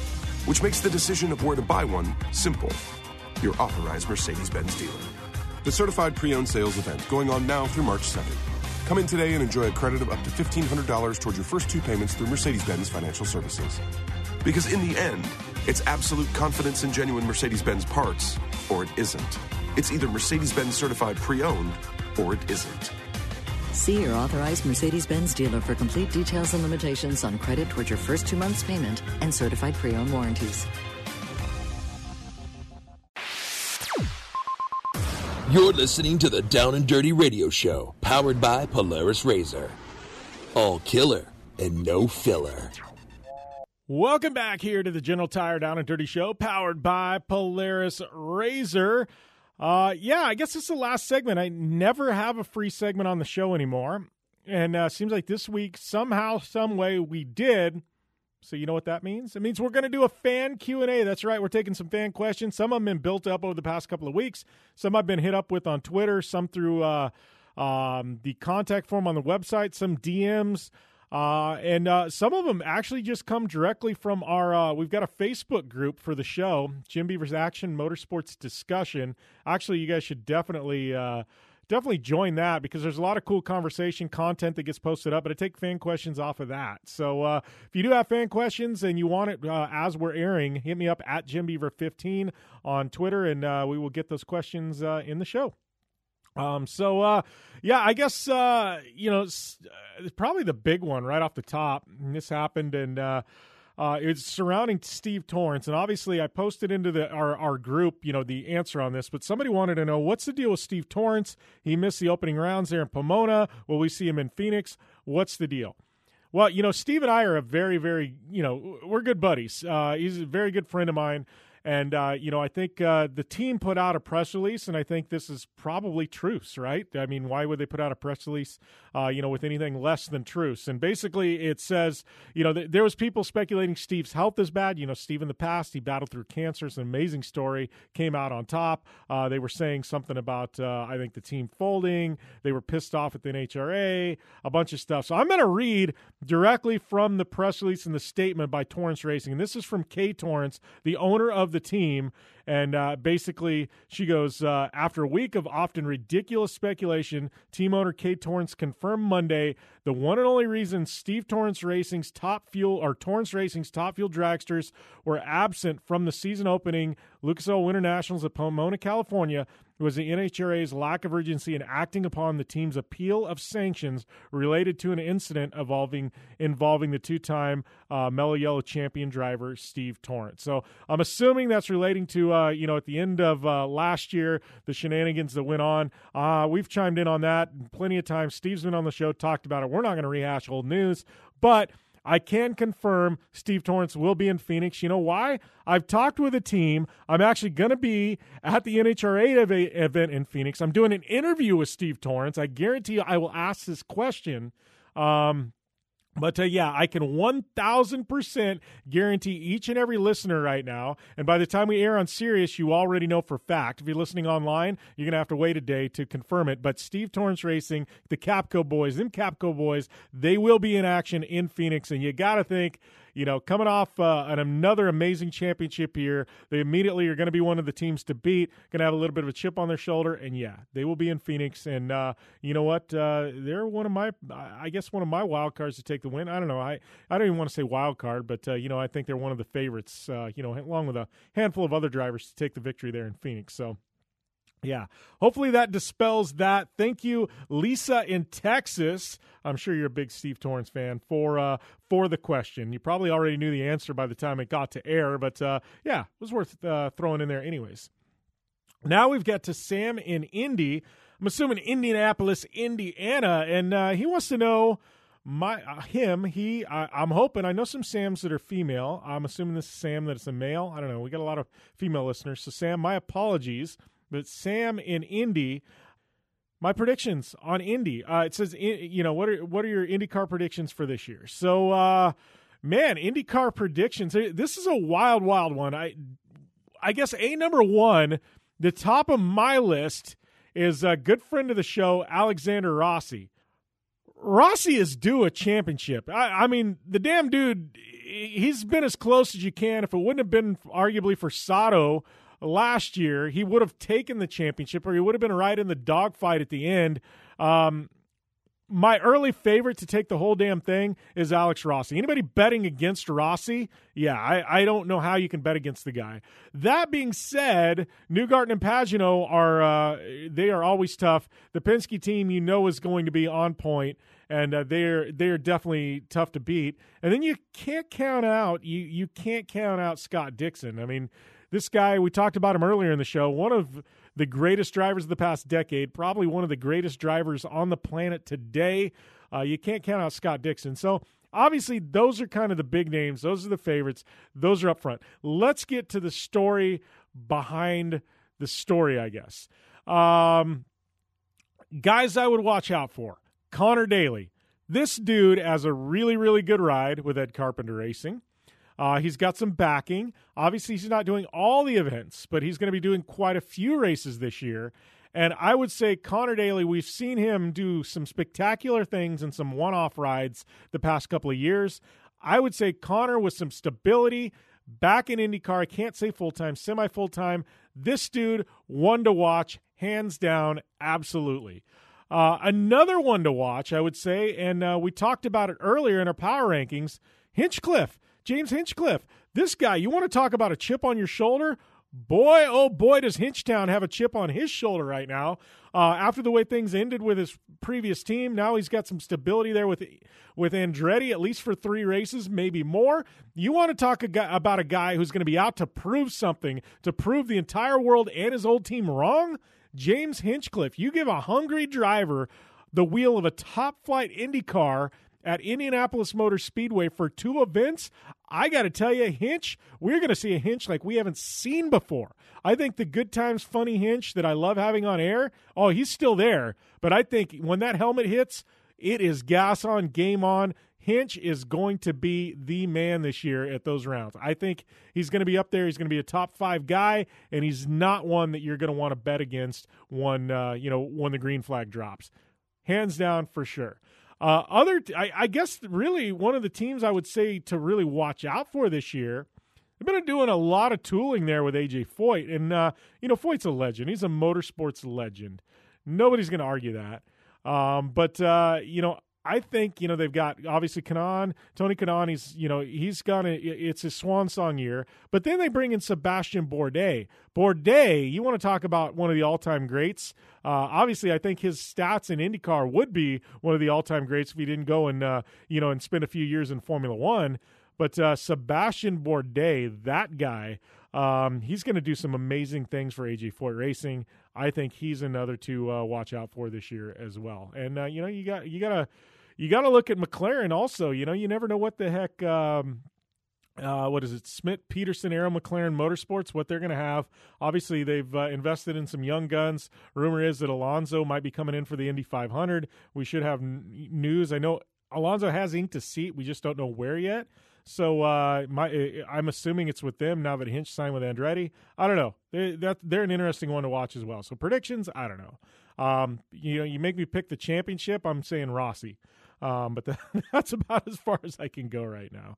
which makes the decision of where to buy one simple. Your authorized Mercedes Benz dealer. The certified pre owned sales event going on now through March 7th. Come in today and enjoy a credit of up to $1,500 toward your first two payments through Mercedes Benz Financial Services. Because in the end, it's absolute confidence in genuine Mercedes Benz parts, or it isn't. It's either Mercedes Benz certified pre owned, or it isn't. See your authorized Mercedes Benz dealer for complete details and limitations on credit towards your first two months' payment and certified pre owned warranties. You're listening to the Down and Dirty Radio Show, powered by Polaris Razor. All killer and no filler. Welcome back here to the General Tire Down and Dirty Show, powered by Polaris Razor. Uh, yeah, I guess this is the last segment. I never have a free segment on the show anymore, and uh, seems like this week somehow, some way, we did. So you know what that means? It means we're going to do a fan Q&A. That's right. We're taking some fan questions. Some of them been built up over the past couple of weeks. Some I've been hit up with on Twitter, some through uh, um, the contact form on the website, some DMs. Uh, and uh, some of them actually just come directly from our. Uh, we've got a Facebook group for the show, Jim Beaver's Action Motorsports Discussion. Actually, you guys should definitely uh, definitely join that because there's a lot of cool conversation content that gets posted up. But I take fan questions off of that. So uh, if you do have fan questions and you want it uh, as we're airing, hit me up at Jim Beaver 15 on Twitter, and uh, we will get those questions uh, in the show. Um, so uh, yeah, I guess uh, you know it's, it's probably the big one right off the top. And this happened, and uh, uh, it's surrounding Steve Torrence, and obviously I posted into the our our group, you know, the answer on this. But somebody wanted to know what's the deal with Steve Torrence? He missed the opening rounds there in Pomona. Will we see him in Phoenix? What's the deal? Well, you know, Steve and I are a very, very, you know, we're good buddies. Uh, he's a very good friend of mine. And, uh, you know, I think uh, the team put out a press release, and I think this is probably truce, right? I mean, why would they put out a press release, uh, you know, with anything less than truce? And basically, it says, you know, th- there was people speculating Steve's health is bad. You know, Steve in the past, he battled through cancer. It's an amazing story, came out on top. Uh, they were saying something about, uh, I think, the team folding. They were pissed off at the NHRA, a bunch of stuff. So I'm going to read directly from the press release and the statement by Torrence Racing. And this is from Kay Torrence, the owner of the team. And uh, basically, she goes, uh, after a week of often ridiculous speculation, team owner Kate Torrence confirmed Monday the one and only reason Steve Torrence Racing's top fuel or Torrence Racing's top fuel dragsters were absent from the season opening Lucas Oil Winter Nationals at Pomona, California was the NHRA's lack of urgency in acting upon the team's appeal of sanctions related to an incident involving involving the two-time uh, Mellow Yellow champion driver Steve Torrence. So I'm assuming that's relating to uh, you know at the end of uh, last year the shenanigans that went on. Uh, we've chimed in on that plenty of times. Steve's been on the show, talked about it. We're not going to rehash old news, but I can confirm Steve Torrence will be in Phoenix. You know why? I've talked with a team. I'm actually going to be at the NHRA event in Phoenix. I'm doing an interview with Steve Torrence. I guarantee you I will ask this question. Um, but uh, yeah, I can 1000% guarantee each and every listener right now. And by the time we air on Sirius, you already know for fact. If you're listening online, you're going to have to wait a day to confirm it. But Steve Torrence Racing, the Capco boys, them Capco boys, they will be in action in Phoenix. And you got to think you know, coming off uh, an, another amazing championship year, they immediately are going to be one of the teams to beat. Going to have a little bit of a chip on their shoulder, and yeah, they will be in Phoenix. And uh, you know what? Uh, they're one of my, I guess, one of my wild cards to take the win. I don't know. I I don't even want to say wild card, but uh, you know, I think they're one of the favorites. Uh, you know, along with a handful of other drivers to take the victory there in Phoenix. So. Yeah. Hopefully that dispels that. Thank you, Lisa in Texas. I'm sure you're a big Steve Torrence fan for uh, for the question. You probably already knew the answer by the time it got to air, but uh, yeah, it was worth uh, throwing in there anyways. Now we've got to Sam in Indy. I'm assuming Indianapolis, Indiana, and uh, he wants to know my uh, him he I, am hoping i know some sams that are female i'm assuming this is sam that it's a male i don't know we got a lot of female listeners so sam my apologies but Sam in Indy, my predictions on Indy. Uh, it says, you know, what are what are your IndyCar predictions for this year? So, uh, man, IndyCar predictions. This is a wild, wild one. I, I guess a number one, the top of my list is a good friend of the show, Alexander Rossi. Rossi is due a championship. I, I mean, the damn dude, he's been as close as you can. If it wouldn't have been arguably for Sato last year, he would have taken the championship or he would have been right in the dogfight at the end. Um, my early favorite to take the whole damn thing is Alex Rossi. Anybody betting against Rossi? Yeah, I, I don't know how you can bet against the guy. That being said, Newgarden and Pagenaud are uh, they are always tough. The Penske team you know is going to be on point, and uh, they're they're definitely tough to beat. And then you can't count out you you can't count out Scott Dixon. I mean this guy, we talked about him earlier in the show, one of the greatest drivers of the past decade, probably one of the greatest drivers on the planet today. Uh, you can't count out Scott Dixon. So, obviously, those are kind of the big names. Those are the favorites. Those are up front. Let's get to the story behind the story, I guess. Um, guys, I would watch out for Connor Daly. This dude has a really, really good ride with Ed Carpenter Racing. Uh, he's got some backing. Obviously, he's not doing all the events, but he's going to be doing quite a few races this year. And I would say Connor Daly, we've seen him do some spectacular things and some one off rides the past couple of years. I would say Connor with some stability back in IndyCar. I can't say full time, semi full time. This dude, one to watch, hands down, absolutely. Uh, another one to watch, I would say, and uh, we talked about it earlier in our power rankings Hinchcliffe, James Hinchcliffe. This guy, you want to talk about a chip on your shoulder? Boy, oh boy, does Hinchtown have a chip on his shoulder right now. Uh, after the way things ended with his previous team, now he's got some stability there with with Andretti, at least for three races, maybe more. You want to talk a guy, about a guy who's going to be out to prove something, to prove the entire world and his old team wrong? James Hinchcliffe. You give a hungry driver the wheel of a top flight Indy car at Indianapolis Motor Speedway for two events, I got to tell you, Hinch, we're going to see a Hinch like we haven't seen before. I think the good times funny Hinch that I love having on air, oh, he's still there. But I think when that helmet hits, it is gas on, game on. Hinch is going to be the man this year at those rounds. I think he's going to be up there. He's going to be a top five guy, and he's not one that you're going to want to bet against when uh, you know when the green flag drops. Hands down for sure. Uh, other, I, I, guess, really one of the teams I would say to really watch out for this year. They've been doing a lot of tooling there with AJ Foyt, and uh, you know Foyt's a legend. He's a motorsports legend. Nobody's going to argue that. Um, but uh, you know, I think you know they've got obviously Kanaan, Tony Kanaan. He's you know he's gonna it's his swan song year. But then they bring in Sebastian Bourdais. Bourdais, you want to talk about one of the all time greats? Uh, obviously, I think his stats in IndyCar would be one of the all time greats if he didn't go and uh, you know and spend a few years in Formula One. But uh, Sebastian Bourdais, that guy, um, he's going to do some amazing things for AJ Foyt Racing. I think he's another to uh, watch out for this year as well. And uh, you know, you got you got to you got to look at McLaren also. You know, you never know what the heck. Um, uh, what is it? Schmidt, Peterson, Arrow, McLaren Motorsports. What they're going to have. Obviously, they've uh, invested in some young guns. Rumor is that Alonso might be coming in for the Indy 500. We should have n- news. I know Alonso has inked a seat. We just don't know where yet. So uh, my, uh, I'm assuming it's with them now that Hinch signed with Andretti. I don't know. They, that, they're an interesting one to watch as well. So predictions, I don't know. Um, you know, you make me pick the championship. I'm saying Rossi. Um, but the, <laughs> that's about as far as I can go right now.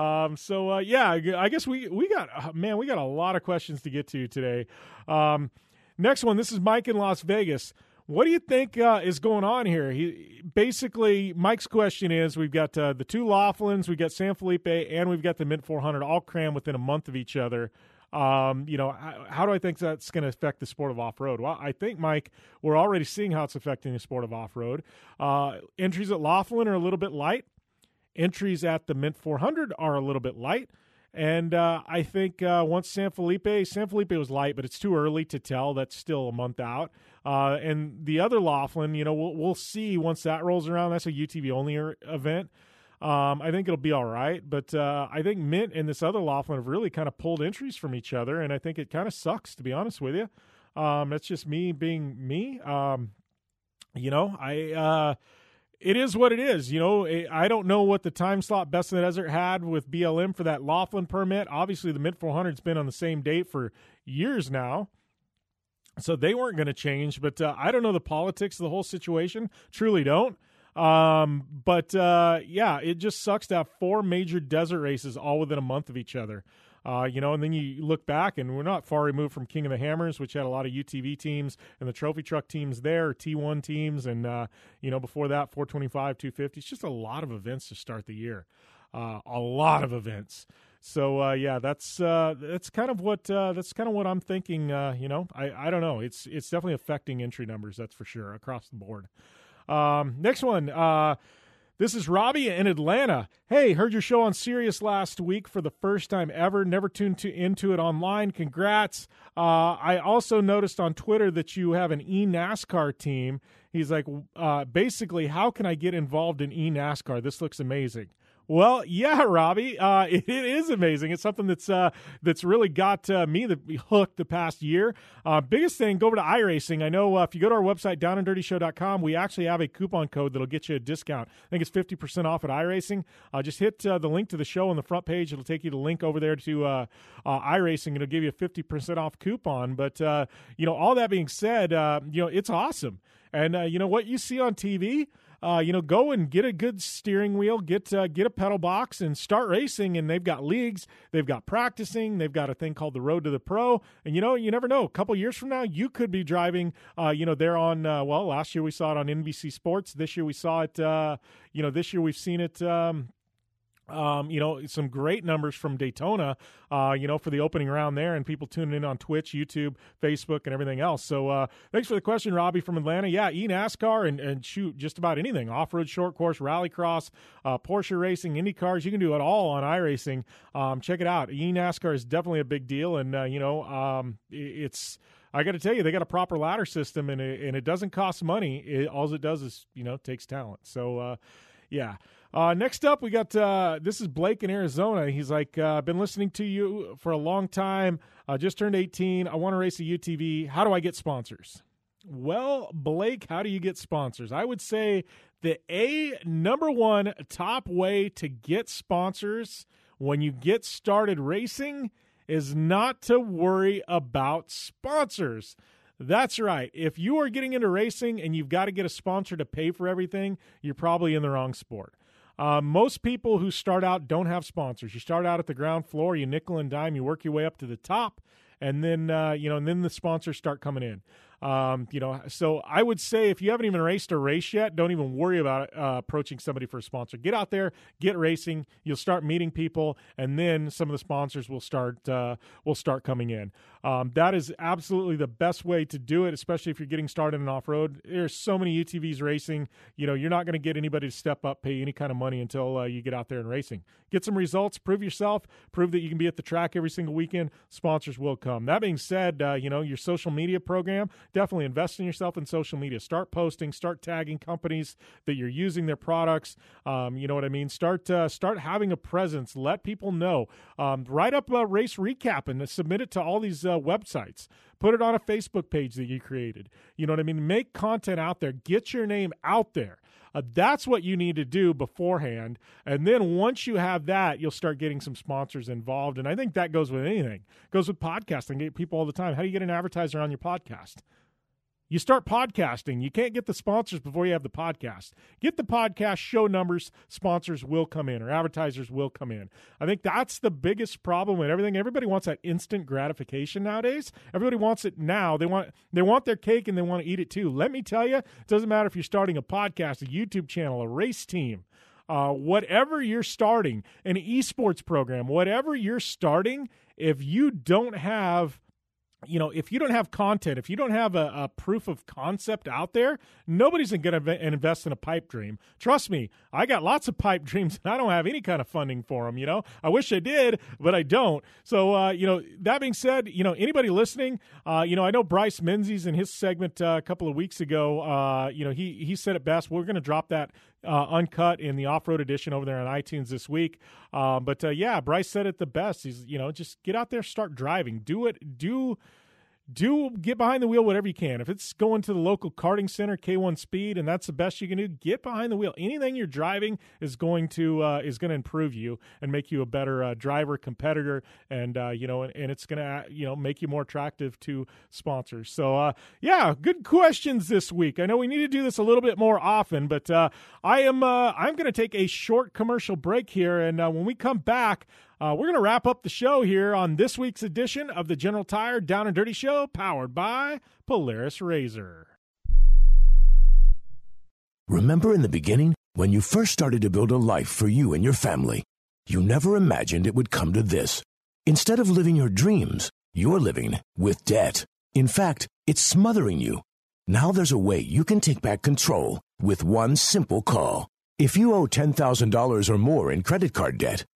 Um, so uh, yeah, I guess we we got uh, man, we got a lot of questions to get to today. Um, next one, this is Mike in Las Vegas. What do you think uh, is going on here? He basically Mike's question is: We've got uh, the two Laughlins, we've got San Felipe, and we've got the Mint 400 all crammed within a month of each other. Um, you know, how do I think that's going to affect the sport of off road? Well, I think, Mike, we're already seeing how it's affecting the sport of off road. Uh, entries at Laughlin are a little bit light. Entries at the Mint 400 are a little bit light. And uh, I think uh, once San Felipe, San Felipe was light, but it's too early to tell. That's still a month out. Uh, and the other Laughlin, you know, we'll, we'll see once that rolls around. That's a UTV only er, event. Um, I think it'll be all right. But uh, I think Mint and this other Laughlin have really kind of pulled entries from each other. And I think it kind of sucks, to be honest with you. Um, that's just me being me. Um, you know, I uh, it is what it is. You know, I don't know what the time slot Best in the Desert had with BLM for that Laughlin permit. Obviously, the Mint 400's been on the same date for years now. So they weren't going to change, but uh, I don't know the politics of the whole situation. Truly don't. Um, but uh, yeah, it just sucks to have four major desert races all within a month of each other. Uh, you know, and then you look back, and we're not far removed from King of the Hammers, which had a lot of UTV teams and the trophy truck teams there, T1 teams, and uh, you know before that 425, 250. It's just a lot of events to start the year, uh, a lot of events. So uh, yeah, that's uh, that's kind of what uh, that's kind of what I'm thinking. Uh, you know, I, I don't know. It's it's definitely affecting entry numbers. That's for sure across the board. Um, next one. Uh, this is Robbie in Atlanta. Hey, heard your show on Sirius last week for the first time ever. Never tuned to, into it online. Congrats. Uh, I also noticed on Twitter that you have an e NASCAR team. He's like, uh, basically, how can I get involved in e NASCAR? This looks amazing. Well, yeah, Robbie, uh, it, <laughs> it is amazing. It's something that's uh, that's really got uh, me the, hooked the past year. Uh, biggest thing, go over to iRacing. I know uh, if you go to our website, downanddirtyshow.com, we actually have a coupon code that'll get you a discount. I think it's 50% off at iRacing. Uh, just hit the link to the show on the front page. It'll take you to link over there to iRacing. It'll give you a 50% off coupon. But, you know, all that being said, you know, it's awesome. And, you know, what you see on TV – uh, you know, go and get a good steering wheel, get uh, get a pedal box, and start racing. And they've got leagues, they've got practicing, they've got a thing called the Road to the Pro. And you know, you never know. A couple years from now, you could be driving. Uh, you know, they're on. Uh, well, last year we saw it on NBC Sports. This year we saw it. Uh, you know, this year we've seen it. Um, um, you know, some great numbers from Daytona, uh, you know, for the opening round there, and people tuning in on Twitch, YouTube, Facebook, and everything else. So, uh, thanks for the question, Robbie from Atlanta. Yeah, e NASCAR and, and shoot just about anything off road, short course, rallycross, uh, Porsche racing, Indy cars. You can do it all on iRacing. Um, check it out. E NASCAR is definitely a big deal, and, uh, you know, um, it's. I got to tell you, they got a proper ladder system, and it, and it doesn't cost money. It, all it does is, you know, takes talent. So, uh, yeah. Uh, next up, we got uh, this is Blake in Arizona. He's like, uh, I've been listening to you for a long time. I just turned 18. I want to race a UTV. How do I get sponsors? Well, Blake, how do you get sponsors? I would say the A number one top way to get sponsors when you get started racing is not to worry about sponsors. That's right. If you are getting into racing and you've got to get a sponsor to pay for everything, you're probably in the wrong sport. Uh, most people who start out don't have sponsors. You start out at the ground floor, you nickel and dime, you work your way up to the top, and then uh, you know, and then the sponsors start coming in. Um, you know, so I would say if you haven't even raced a race yet, don't even worry about uh, approaching somebody for a sponsor. Get out there, get racing. You'll start meeting people, and then some of the sponsors will start uh, will start coming in. Um, that is absolutely the best way to do it, especially if you're getting started in off road. There's so many UTVs racing. You know, you're not going to get anybody to step up, pay any kind of money until uh, you get out there and racing. Get some results, prove yourself, prove that you can be at the track every single weekend. Sponsors will come. That being said, uh, you know your social media program definitely invest in yourself in social media. Start posting, start tagging companies that you're using their products. Um, you know what I mean? Start uh, start having a presence. Let people know. Um, write up a race recap and submit it to all these uh, websites. Put it on a Facebook page that you created. You know what I mean? Make content out there. Get your name out there. Uh, that's what you need to do beforehand. And then once you have that, you'll start getting some sponsors involved. And I think that goes with anything. It goes with podcasting. Get people all the time. How do you get an advertiser on your podcast? You start podcasting. You can't get the sponsors before you have the podcast. Get the podcast, show numbers, sponsors will come in or advertisers will come in. I think that's the biggest problem with everything. Everybody wants that instant gratification nowadays. Everybody wants it now. They want they want their cake and they want to eat it too. Let me tell you, it doesn't matter if you're starting a podcast, a YouTube channel, a race team, uh, whatever you're starting, an esports program, whatever you're starting, if you don't have you know, if you don't have content, if you don't have a, a proof of concept out there, nobody's going to invest in a pipe dream. Trust me, I got lots of pipe <laughs> dreams and I don't have any kind of funding for them. You know, I wish I did, but I don't. So, uh, you know, that being said, you know, anybody listening, uh, you know, I know Bryce Menzies in his segment uh, a couple of weeks ago, uh, you know, he he said it best. We're going to drop that uh, uncut in the off road edition over there on iTunes this week. Um, but uh, yeah, Bryce said it the best. He's you know just get out there, start driving, do it, do do get behind the wheel whatever you can. If it's going to the local karting center, K1 Speed, and that's the best you can do, get behind the wheel. Anything you're driving is going to uh, is going to improve you and make you a better uh, driver, competitor, and uh, you know, and, and it's going to you know make you more attractive to sponsors. So uh, yeah, good questions this week. I know we need to do this a little bit more often, but uh, I am uh, I'm going to take a short commercial break here, and when we come back. Uh, we're going to wrap up the show here on this week's edition of the General Tire Down and Dirty Show, powered by Polaris Razor. Remember in the beginning, when you first started to build a life for you and your family, you never imagined it would come to this. Instead of living your dreams, you're living with debt. In fact, it's smothering you. Now there's a way you can take back control with one simple call. If you owe $10,000 or more in credit card debt,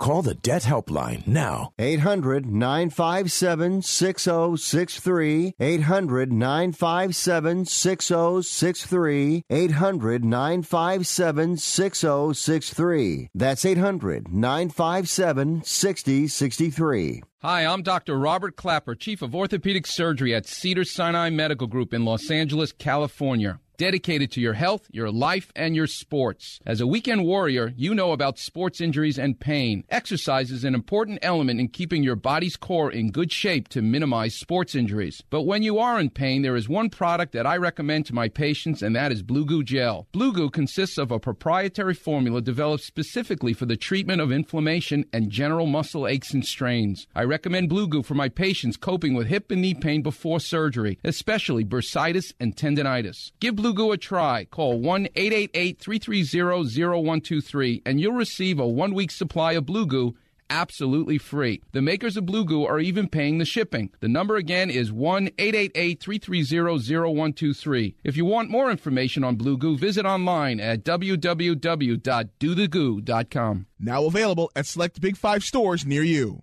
Call the Debt Helpline now. 800 957 6063. 800 957 6063. 800 957 6063. That's 800 957 6063. Hi, I'm Dr. Robert Klapper, Chief of Orthopedic Surgery at Cedar Sinai Medical Group in Los Angeles, California dedicated to your health, your life, and your sports. As a weekend warrior, you know about sports injuries and pain. Exercise is an important element in keeping your body's core in good shape to minimize sports injuries. But when you are in pain, there is one product that I recommend to my patients, and that is Blue Goo Gel. Blue Goo consists of a proprietary formula developed specifically for the treatment of inflammation and general muscle aches and strains. I recommend Blue Goo for my patients coping with hip and knee pain before surgery, especially bursitis and tendonitis. Give Blue Goo a try. Call 1 888 330 0123 and you'll receive a one week supply of Blue Goo absolutely free. The makers of Blue Goo are even paying the shipping. The number again is 1 888 330 0123. If you want more information on Blue Goo, visit online at www.dothegoo.com. Now available at select Big Five stores near you.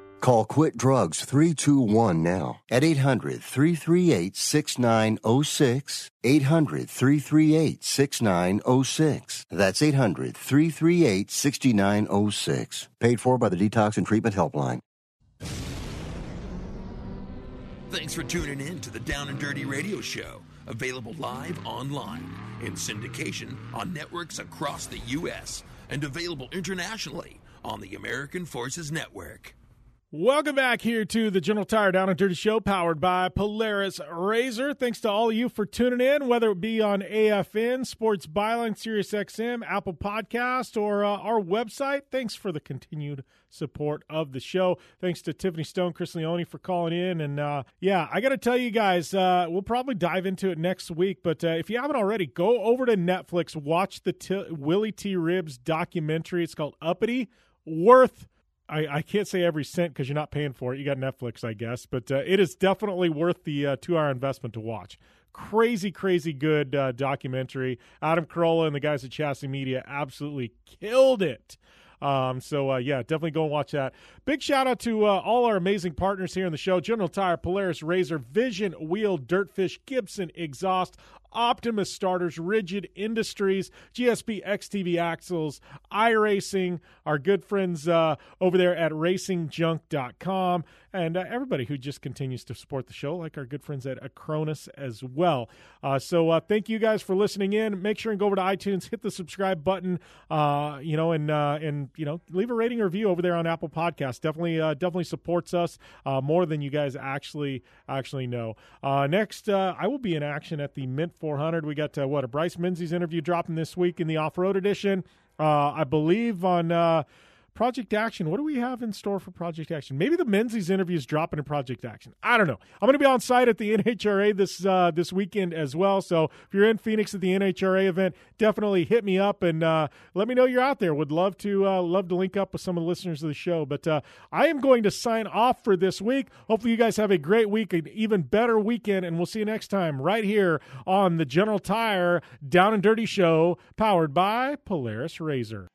Call Quit Drugs 321 now at 800 338 6906. 800 338 6906. That's 800 338 6906. Paid for by the Detox and Treatment Helpline. Thanks for tuning in to the Down and Dirty Radio Show. Available live online, in syndication on networks across the U.S., and available internationally on the American Forces Network. Welcome back here to the General Tire Down and Dirty Show, powered by Polaris Razor. Thanks to all of you for tuning in, whether it be on AFN, Sports Byline, Sirius XM, Apple Podcast, or uh, our website. Thanks for the continued support of the show. Thanks to Tiffany Stone, Chris Leone for calling in. And uh, yeah, I got to tell you guys, uh, we'll probably dive into it next week. But uh, if you haven't already, go over to Netflix, watch the T- Willie T. Ribbs documentary. It's called Uppity. Worth I, I, can't say every cent because you're not paying for it. You got Netflix, I guess, but uh, it is definitely worth the uh, two hour investment to watch. Crazy, crazy good uh, documentary. Adam Carolla and the guys at Chassis Media absolutely killed it. Um, so uh, yeah, definitely go and watch that. Big shout out to uh, all our amazing partners here in the show: General Tire, Polaris Razor, Vision Wheel, Dirtfish, Gibson Exhaust, Optimus Starters, Rigid Industries, GSP XTV Axles, iRacing, our good friends uh, over there at racingjunk.com, and uh, everybody who just continues to support the show, like our good friends at Acronis as well. Uh, so uh, thank you guys for listening in. Make sure and go over to iTunes, hit the subscribe button, uh, you know, and uh, and you know, leave a rating or review over there on Apple Podcasts. Definitely, definitely supports us more than you guys actually actually know. next, I will be in action at the Mint 400. We got uh, what a Bryce Menzies interview dropping this week in the off road edition. Uh, I believe on uh, Project Action. What do we have in store for Project Action? Maybe the Menzies interview is dropping in Project Action. I don't know. I'm going to be on site at the <laughs> NHRA this uh, this weekend as well. So if you're in Phoenix at the NHRA event, definitely hit me up and uh, let me know you're out there. Would love to uh, love to link up with some of the listeners of the show. But uh, I am going to sign off for this week. Hopefully you guys have a great week, an even better weekend, and we'll see you next time right here on the General Tire Down and Dirty Show, powered by Polaris Razor.